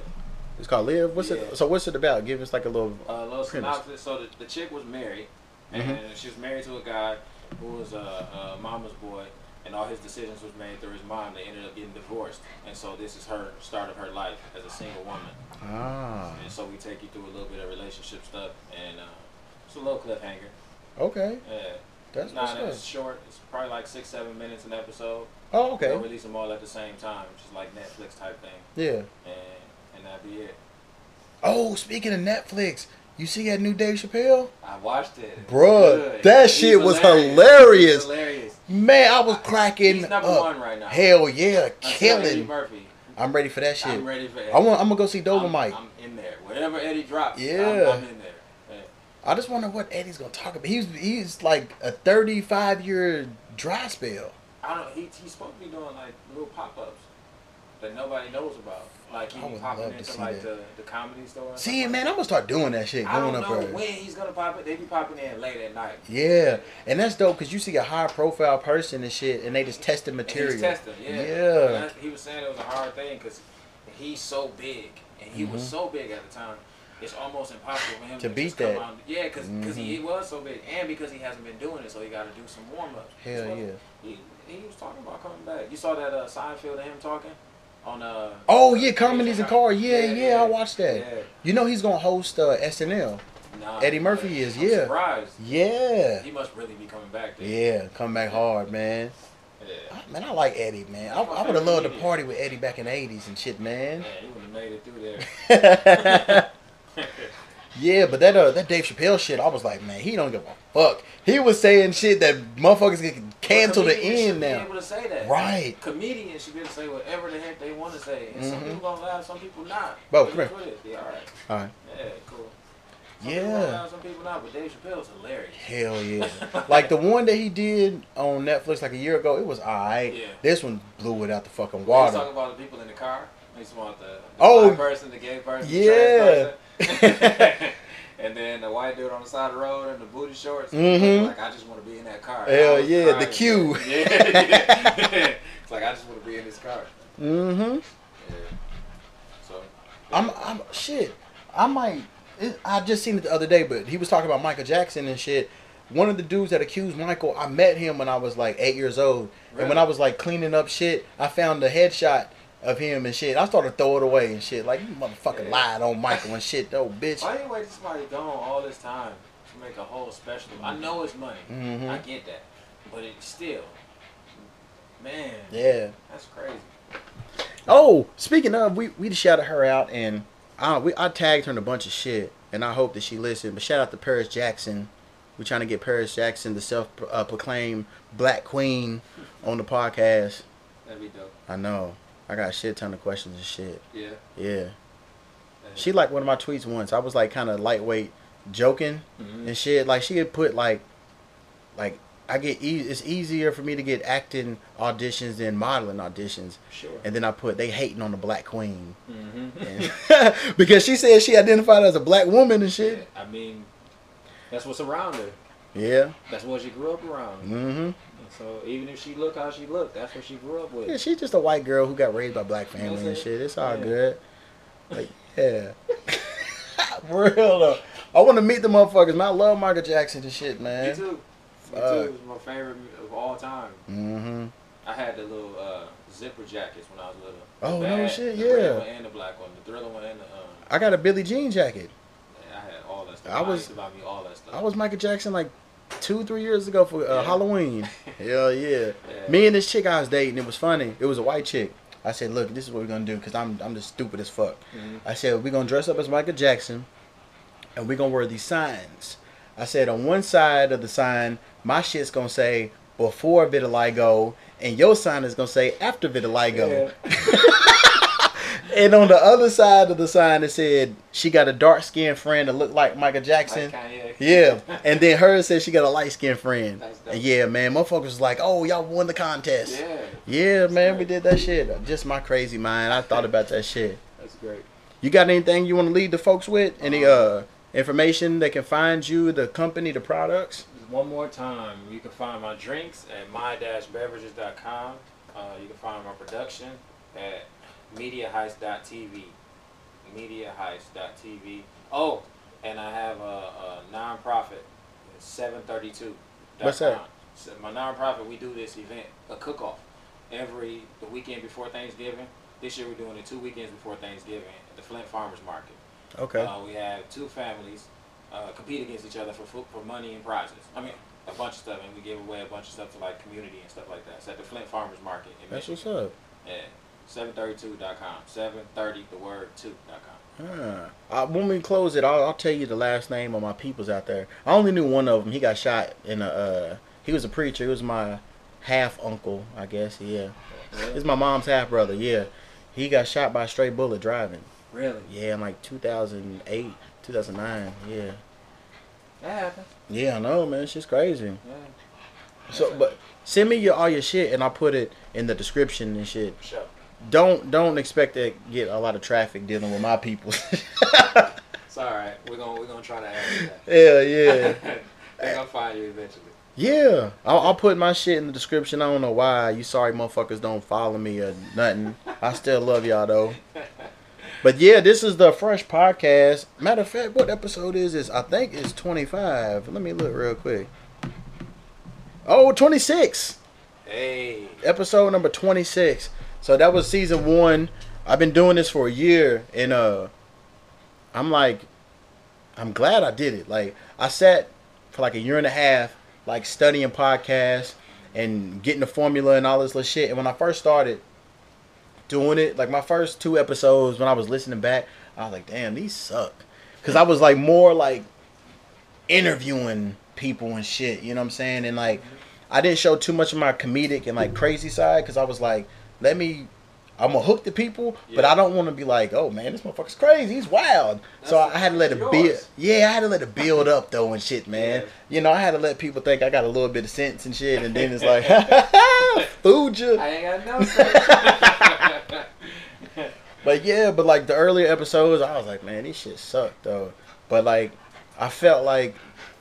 It's called Live. What's Yeah. it? So what's it about? Give us like a little. A little Premise. synopsis. So the, the chick was married, and Mm-hmm. she was married to a guy who was a, a mama's boy, and all his decisions was made through his mom. They ended up getting divorced, and so this is her start of her life as a single woman. Ah. And so we take you through a little bit of relationship stuff, and uh, it's a little cliffhanger. Okay. Yeah, That's not as short. It's probably like six, seven minutes an episode. Oh, okay. They'll release them all at the same time, just like Netflix type thing, Yeah. and and that'd be it. Oh, speaking of Netflix, you see that new Dave Chappelle? I watched it. Bruh, that He's shit was He's hilarious. hilarious. Man, I was cracking He's number up. one right now. Hell yeah, Eddie killing. Murphy. I'm ready for that shit. I'm ready for Eddie. I want. I'm gonna go see I'm, Dolomite. I'm in there. Whatever Eddie drops, Yeah. I'm, I'm in there. I just wonder what Eddie's gonna talk about. He's he's like a 35 year dry spell. I don't. He, he's supposed to be doing like little pop ups that nobody knows about. Like he I would popping love to into see like that. the, the comedy store. See, man, I'm gonna start doing that shit. I Going don't up know there. when he's gonna pop it. They be popping in late at night. Yeah, and that's dope because you see a high profile person and shit, and they just tested And material. he's testing, yeah. Yeah. And he was saying it was a hard thing because he's so big, and he was Mhm. so big at the time. It's almost impossible for him To to, beat that. out. Yeah, because because he Mhm. was so big, and because he hasn't been doing it, so he got to do some warm ups. Hell yeah. He, he was talking about coming back. You saw that uh, Seinfeld and him talking on uh. Oh yeah, comedies and cars. Yeah, yeah, Yeah, I watched that. Yeah. You know he's gonna host uh, SNL. Nah, Eddie Murphy is, I'm yeah. Surprised. Yeah, He must really be coming back. Then. yeah, come back hard, man. Yeah. Ah, Man, I like Eddie, man. I, I would have loved to party with Eddie back in the '80s and shit, man. Man, he would have made it through there. yeah, but that uh, that Dave Chappelle shit, I was like, man, he don't give a fuck. He was saying shit that motherfuckers get canned to the end should Be now. able to say that. Right. Comedians should be able to say whatever the heck they want to say, and some Mhm. people gonna laugh, some people not. Bo, But come here. you put it, Yeah, all right. All right. Yeah, cool. Some Yeah. some people not. But Dave Chappelle's hilarious. Hell yeah. like the one that he did on Netflix like a year ago, it was alright. Yeah. This one blew it out the fucking He's water. talking about the people in the car. He's talking about the, the Oh. person, the gay person, the Yeah. trans person. and then the white dude on the side of the road in the booty shorts. Mm-hmm. Like I just want to be in that car. Hell yeah, the queue. Yeah, yeah. it's like I just want to be in this car. Mm-hmm. Yeah. So. I'm, I'm shit. I might. It, I just seen it the other day, but he was talking about Michael Jackson and shit. One of the dudes that accused Michael, I met him when I was like eight years old, and when I was like cleaning up shit, I found the headshot of him and shit. I started to throw it away and shit. Like you motherfucking Yeah. lied on Michael and shit, though, bitch. Why you wait till somebody gone all this time to make a whole special? I know it's money. Mhm. I get that. But it's still, man, Yeah. that's crazy. Oh, speaking of, we we just shouted her out and I we I tagged her in a bunch of shit, and I hope that she listened. But shout out to Paris Jackson. We're trying to get Paris Jackson, the self-proclaimed Black Queen, on the podcast. That'd be dope. I know. I got a shit ton of questions and shit. Yeah. Yeah. She liked one of my tweets once. I was like kind of lightweight joking Mhm. and shit. Like she had put like, like I get e- it's easier for me to get acting auditions than modeling auditions. Sure. And then I put they hating on the black queen Mm-hmm. And- because she said she identified as a black woman and shit. I mean, that's what's around her. Yeah. That's what she grew up around. Mm-hmm. And so even if she look how she looked, that's what she grew up with. Yeah, she's just a white girl who got raised by black family and That's it. shit. It's all Yeah. good. Like, yeah. For real though. I want to meet the motherfuckers, man. I love Michael Jackson and shit, man. Me too. Me too. It's my favorite of all time. Mm-hmm. I had the little uh, zipper jackets when I was little. Oh, The no bad- shit, the red yeah. one and the black one, the thriller one and the. Um, I got a Billie Jean jacket. I had all that stuff. I was- used to buy me all that stuff. I was Michael Jackson like two, three years ago for uh, Yeah. Halloween. Hell yeah. Yeah. Me and this chick I was dating, it was funny. It was a white chick. I said, look, this is what we're gonna do because I'm I'm just stupid as fuck. Mhm. I said we're gonna dress up as Michael Jackson, and we're gonna wear these signs. I said on one side of the sign, my shit's gonna say before vitiligo, and your sign is gonna say after vitiligo. And on the other side of the sign, it said she got a dark skinned friend that looked like Michael Jackson. Like Yeah, and then hers said she got a light skinned friend. And yeah, man, motherfuckers was like, "Oh, y'all won the contest." Yeah. Yeah, man, we did that shit. Just my crazy mind. I thought about that shit. That's great. You got anything you want to lead the folks with? Any uh information they can find you, the company, the products? One more time, you can find my drinks at my-beverages.com. Uh, you can find my production at mediaheist.tv. mediaheist.tv. Oh, and I have a, a nonprofit, 732. What's that? So my nonprofit, we do this event, a cook-off, every the weekend before Thanksgiving. This year we're doing it two weekends before Thanksgiving at the Flint Farmers Market. Okay. Uh, we have two families uh, compete against each other for food, for money and prizes. I mean, a bunch of stuff, and we give away a bunch of stuff to like community and stuff like that. It's at the Flint Farmers Market in That's what's Michigan. up. Yeah, 732.com. 730 the word 2.com. Ah. Uh, when we close it, I'll, I'll tell you the last name of my peoples out there. I only knew one of them. He got shot in a. Uh, he was a preacher. He was my half uncle, I guess. Yeah, he's my mom's half brother. Yeah, he got shot by a stray bullet driving. Really? Yeah, in like 2008, 2009. Yeah. That happened. Yeah, I know, man. It's just crazy. Yeah. So, but send me your all your shit, and I'll put it in the description and shit. Sure. Don't don't expect to get a lot of traffic dealing with my people. It's all right. We're gonna we're gonna try to add that. yeah, yeah. They're gonna find you eventually. Yeah, I'll, I'll put my shit in the description. I don't know why you sorry motherfuckers don't follow me or nothing. I still love y'all though. But yeah, this is the Freshhh Podcast. Matter of fact, what episode is this? I think it's 25. Let me look real quick. Oh, 26. Hey. Episode number 26. So that was season one. I've been doing this for a year and uh I'm like I'm glad I did it. Like I sat for like a year and a half like studying podcasts and getting the formula and all this little shit. And when I first started doing it, like my first two episodes when I was listening back, I was like, damn, these suck. Cause I was like more like interviewing people and shit, you know what I'm saying? And like I didn't show too much of my comedic and like crazy side because I was like, let me I'm gonna hook the people, but I don't want to be like, oh man, this motherfucker's crazy, he's wild. so That's- I had to let it build. Yeah, I had to let it build up though and shit, man. Yeah. You know, I had to let people think I got a little bit of sense and shit, and then it's like, fooled you. I ain't got no sense. But yeah, but like the earlier episodes, I was like, man, this shit sucked though. But like, I felt like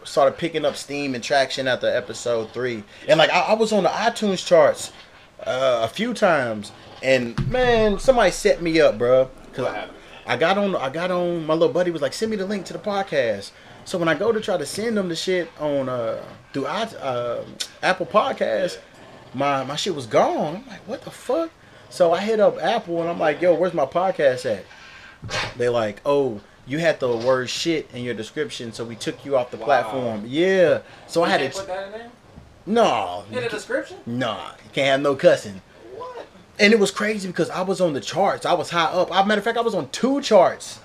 started picking up steam and traction after episode three, and like I, I was on the iTunes charts uh, a few times, and man, somebody set me up, bro. Cause What? I got on, I got on. My little buddy was like, send me the link to the podcast. So when I go to try to send them the shit on uh through I, uh, Apple Podcasts, my my shit was gone. I'm like, what the fuck? So I hit up Apple and I'm like, yo, where's my podcast at? They like, oh, you had the word shit in your description, so we took you off the Wow. platform. Yeah. So I You had can't to. Put that in there? No. In the description? Nah, you can't have no cussing. What? And it was crazy because I was on the charts. I was high up. I matter of fact, I was on two charts.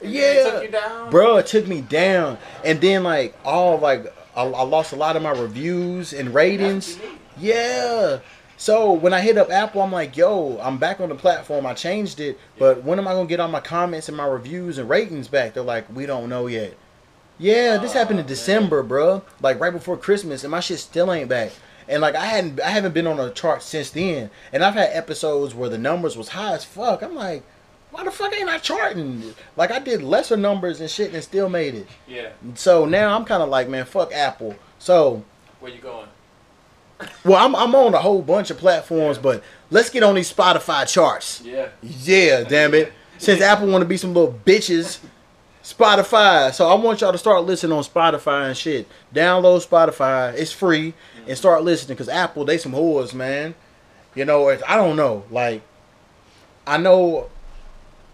And Yeah, took you down? bro, it took me down. And then like all like I, I lost a lot of my reviews and ratings. That's what you need. Yeah. So when I hit up Apple, I'm like, yo, I'm back on the platform. I changed it, but when am I gonna get all my comments and my reviews and ratings back? They're like, we don't know yet. Yeah, this happened in. December, bro. Like right before Christmas, and my shit still ain't back. And like I hadn't, I haven't been on a chart since then. And I've had episodes where the numbers was high as fuck. I'm like, why the fuck ain't I charting? Like I did lesser numbers and shit and still made it. Yeah. So now I'm kind of like, man, fuck Apple. So Where you going? well, I'm I'm on a whole bunch of platforms, but let's get on these Spotify charts. Yeah. Yeah, damn it. Since Apple want to be some little bitches, Spotify. So I want y'all to start listening on Spotify and shit. Download Spotify. It's free and start listening because Apple they some whores, man. You know, it's- I don't know. Like, I know.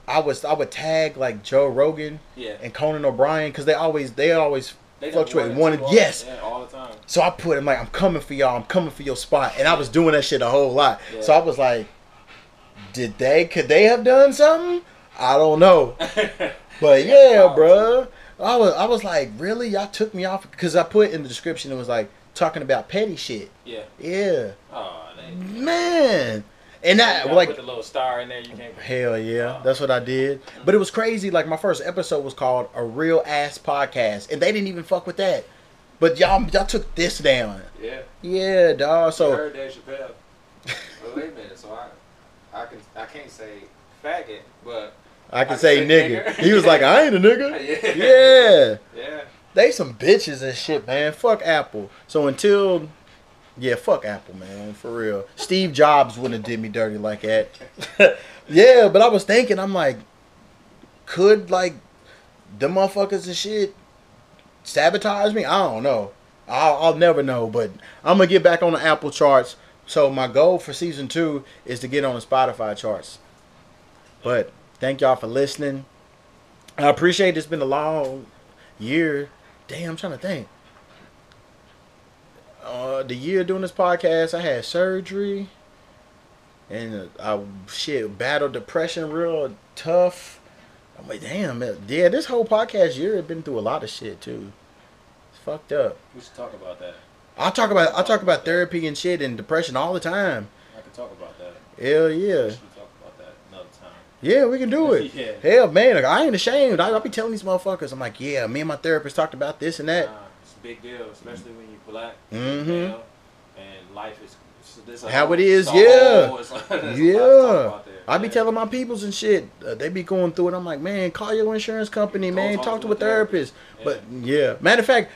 I was I would tag like Joe Rogan Yeah. and Conan O'Brien because they always they always They fluctuate. One all- yes, Yeah, all the time. so I put him like, I'm coming for y'all. I'm coming for your spot. And I was doing that shit a whole lot. Yeah. So I was like, did they? Could they have done something? I don't know. But yeah, bruh. I was I was like, really? Y'all took me off because I put in the description it was like talking about petty shit. Yeah. Yeah, Oh, man. And that like put the little star in there. You can't. Hell yeah, that's what I did. But it was crazy. Like my first episode was called "A Real Ass Podcast," and they didn't even fuck with that. But y'all, y'all took this down. Yeah. Yeah, dog. So So heard Dave Chappelle. But wait a minute. So I, I can, I can't say faggot, but I can I say nigga. nigger. He was like, I ain't a nigga. yeah, Yeah. yeah. They some bitches and shit, man. Fuck Apple. So until yeah, fuck Apple, man. For real. Steve Jobs wouldn't have did me dirty like that. yeah, but I was thinking, I'm like, could like the motherfuckers and shit sabotage me? I don't know. I'll, I'll never know, but I'm gonna get back on the Apple charts. So my goal for season two is to get on the Spotify charts. But thank y'all for listening. I appreciate it's been a long year. Damn, I'm trying to think. Uh, the year doing this podcast, I had surgery, and uh, I shit battled depression real tough. I'm like, damn, man. yeah, this whole podcast year has been through a lot of shit too. It's fucked up. We should talk about that. I talk about I talk about therapy and shit and depression all the time. I could talk about that. Hell yeah, should talk about that another time. Yeah, we can do it. Yeah. Hell man, like, I ain't ashamed. I, I be telling these motherfuckers, I'm like, yeah, me and my therapist talked about this and that. Nah, it's a big deal, especially when you're black. Mm-hmm. you know, And life is a How whole- it is, yeah. whole- like- there's a lot to Yeah, talk there. I be telling my peoples and shit. Uh, they be going through it. I'm like, man, call your insurance company, Go man. Talk, to a therapist. Yeah. But yeah, matter of fact,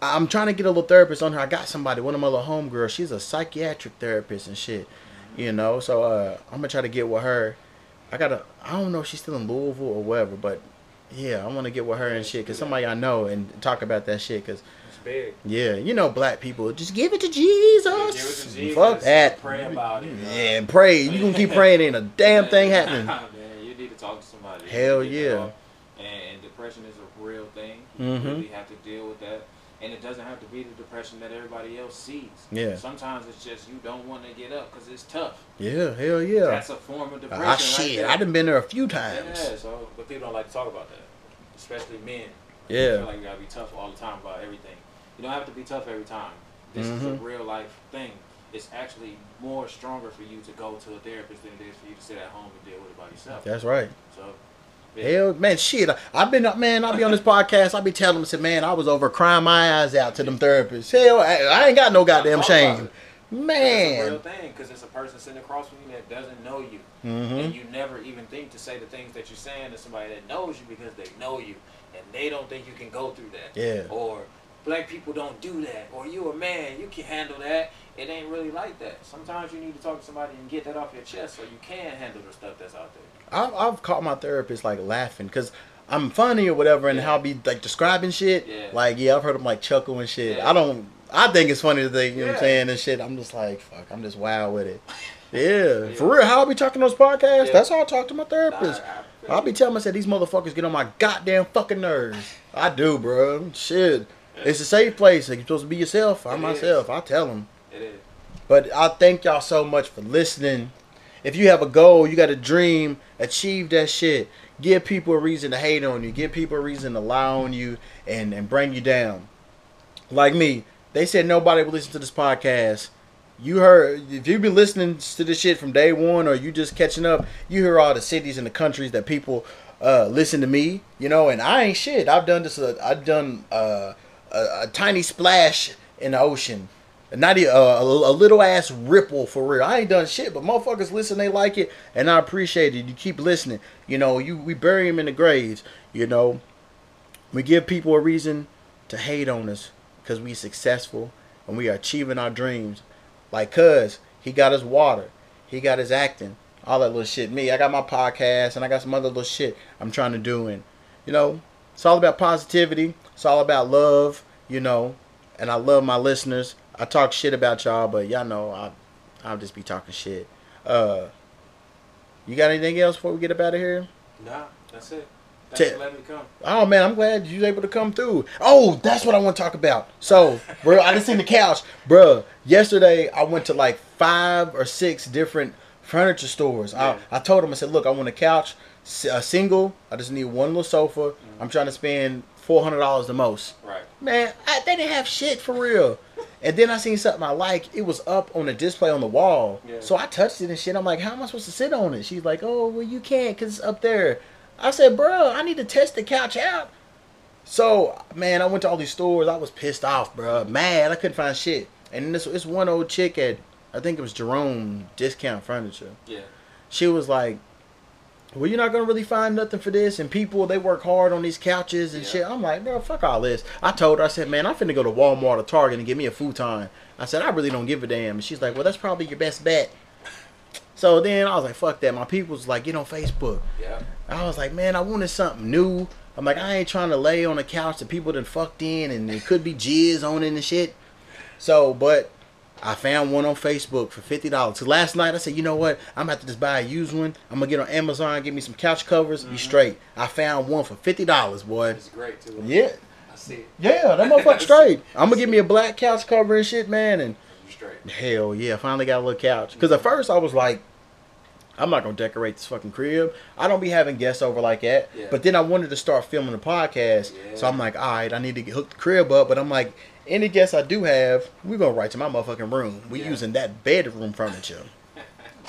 I'm trying to get a little therapist on her. I got somebody, one of my little homegirls. She's a psychiatric therapist and shit. You know, so uh, I'm gonna try to get with her. I gotta. I don't know if she's still in Louisville or whatever, but yeah, I want to get with her and shit. Cause somebody I know and talk about that shit. Cause it's big. yeah, you know, black people just give it to Yeah, Jesus. give it to Jesus, Fuck that. Pray about it. Yeah, and pray. You gonna keep praying, ain't a damn thing happening. Man, you need to talk to somebody. Hell You to yeah. And, and depression is a real thing. You Mhm. really have to deal with that. And it doesn't have to be the depression that everybody else sees. Yeah. Sometimes it's just you don't want to get up because it's tough. Yeah, hell yeah. That's a form of depression. Ah, right shit, there. I done been there a few times. Yeah, so but people don't like to talk about that, especially men. Yeah. feel like you gotta be tough all the time about everything. You don't have to be tough every time. This is a Mhm. real life thing. It's actually more stronger for you to go to a therapist than it is for you to sit at home and deal with it by yourself. That's right. So, yeah. Hell, man, shit. I've been, up, man, I'll be on this podcast. I'll be telling them, say, man, I was over crying my eyes out to them therapists. Hell, I, I ain't got no goddamn shame. it. It's a real Man. thing because it's a person sitting across from you that doesn't know you, hmm and you never even think to say the things that you're saying to somebody that knows you because they know you, and they don't think you can go through that. Yeah. Or black people don't do that, or you a man, you can handle that. It ain't really like that. Sometimes you need to talk to somebody and get that off your chest so you can handle the stuff that's out there. I've, I've caught my therapist like laughing because I'm funny or whatever, and Yeah. how I'll be like describing shit. Yeah. Like, yeah, I've heard him like chuckle and shit. Yeah. I don't. I think it's funny to think, you know what I'm saying, and shit. I'm just like, fuck, I'm just wild with it. Yeah, for real. How I be talking on those podcasts? That's how I talk to my therapist. I- I I'll be telling myself these motherfuckers get on my goddamn fucking nerves. I do, bro. Shit, it's a safe place. Like, you're supposed to be yourself. I'm It is. myself. I tell them. It is. But I thank y'all so much for listening. If you have a goal, you got a dream, achieve that shit. Give people a reason to hate on you. Give people a reason to lie on you and, and bring you down. Like me, they said nobody would listen to this podcast. You heard if you've been listening to this shit from day one or you just catching up, you hear all the cities and the countries that people uh, listen to me, you know, and I ain't shit. I've done this. Uh, I've done uh, a, a tiny splash in the ocean. Not even, uh, a, a little ass ripple for real. I ain't done shit, but motherfuckers listen, they like it, and I appreciate it. You keep listening. You know, you we bury them in the graves. You know, we give people a reason to hate on us because we successful and we are achieving our dreams. Like, cuz he got his water, he got his acting, all that little shit. Me, I got my podcast and I got some other little shit I'm trying to do. And you know, it's all about positivity. It's all about love. You know, and I love my listeners. I talk shit about y'all, but y'all know I, I'll just be talking shit. Uh, you got anything else before we get up out of here? Nah, that's it. Te- Thanks for letting me come. Oh man, I'm glad you was able to come through. Oh, that's what I want to talk about. So, bro, I just seen the couch, bro. Yesterday, I went to like five or six different furniture stores. Yeah. I, I told them, I said, look, I want a couch, a single. I just need one little sofa. I'm trying to spend four hundred dollars the most. Right. Man, I, they didn't have shit for real. And then I seen something I like. It was up on a display on the wall. Yeah. So I touched it and shit. I'm like, how am I supposed to sit on it? She's like, oh, well, you can't because it's up there. I said, bro, I need to test the couch out. So, man, I went to all these stores. I was pissed off, bro. Mad. I couldn't find shit. And this, this one old chick at, I think it was Jerome Discount Furniture Yeah. she was like, "Well, you're not gonna really find nothing for this." And people they work hard on these couches and Yeah. shit. I'm like, bro, fuck all this. I told her, I said, man, I'm finna go to Walmart or Target and get me a futon. I said, I really don't give a damn. And she's like, well, that's probably your best bet. So then I was like, fuck that. My people was like, get on Facebook. Yeah. I was like, man, I wanted something new. I'm like, I ain't trying to lay on a couch that people done fucked in and it could be jizz on it and shit. So, but I found one on Facebook for fifty dollars. So last night I said, you know what? I'm about to just buy a used one. I'm gonna get on Amazon, get me some couch covers, be mm-hmm. straight. I found one for fifty dollars, boy. It's great too. Yeah, I see it. yeah, that motherfucker straight. I'm gonna get me a black couch cover and shit, man. And straight. hell yeah, I finally got a little couch. Cause at first I was like, I'm not gonna decorate this fucking crib. I don't be having guests over like that. Yeah. But then I wanted to start filming the podcast, so I'm like, all right, I need to get hook the crib up. But I'm like, any guests I do have, we're gonna write to my motherfucking room. We Yeah. using that bedroom furniture.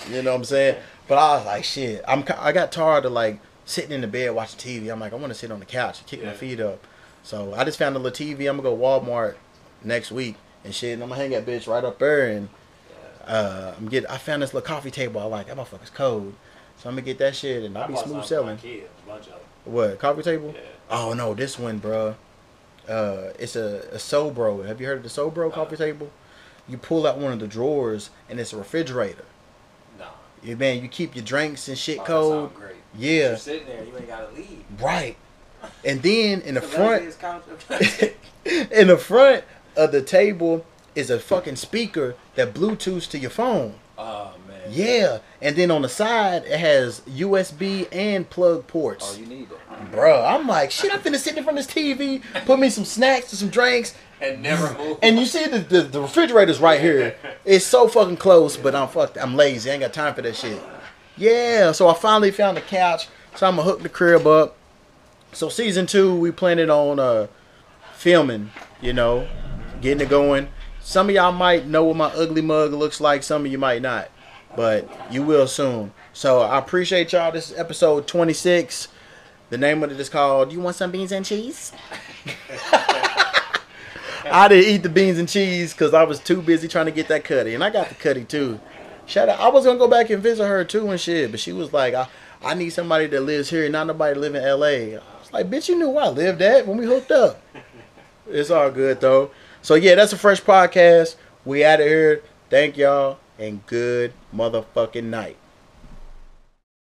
you know what I'm saying? But I was like, shit, I'm I got tired of like sitting in the bed watching TV. I'm like, I want to sit on the couch and kick my feet up. So I just found a little TV. I'm gonna go Walmart next week and shit. And I'm gonna hang that bitch right up there and uh, I'm get. I found this little coffee table I like. That motherfucker's cold. So I'm gonna get that shit and I'll be smooth some for my selling. kids, a bunch of them. What coffee table? Yeah. Oh no, this one, bruh. Uh, it's a, a Sobro. Have you heard of the Sobro coffee table? You pull out one of the drawers and it's a refrigerator. No. Yeah, man, you keep your drinks and shit Oh, cold. Yeah, You're sitting there, you ain't gotta leave. right. And then in the front, that's his couch. in the front of the table is a fucking speaker that Bluetooths to your phone. Oh man. Yeah, and then on the side it has USB and plug ports. oh, you need that. Bro, I'm like, shit, I'm finna sit in front of this TV, put me some snacks and some drinks, And never move. and you see the, the, the refrigerator's right here. It's so fucking close, but I'm fucked. I'm lazy. I ain't got time for that shit. Yeah, so I finally found the couch, so I'm gonna hook the crib up. So season two, we planning on uh filming, you know, getting it going. Some of y'all might know what my ugly mug looks like. Some of you might not, but you will soon. So I appreciate y'all. This is episode 26. The name of it is called "You Want Some Beans and Cheese." I didn't eat the beans and cheese because I was too busy trying to get that cutty, and I got the cutty too. Shout out! I was gonna go back and visit her too and shit, but she was like, "I, I need somebody that lives here, not nobody live in L.A." I was like, "Bitch, you knew where I lived at when we hooked up." it's all good though. So yeah, that's a Freshhh podcast. We out of here. Thank y'all and good motherfucking night.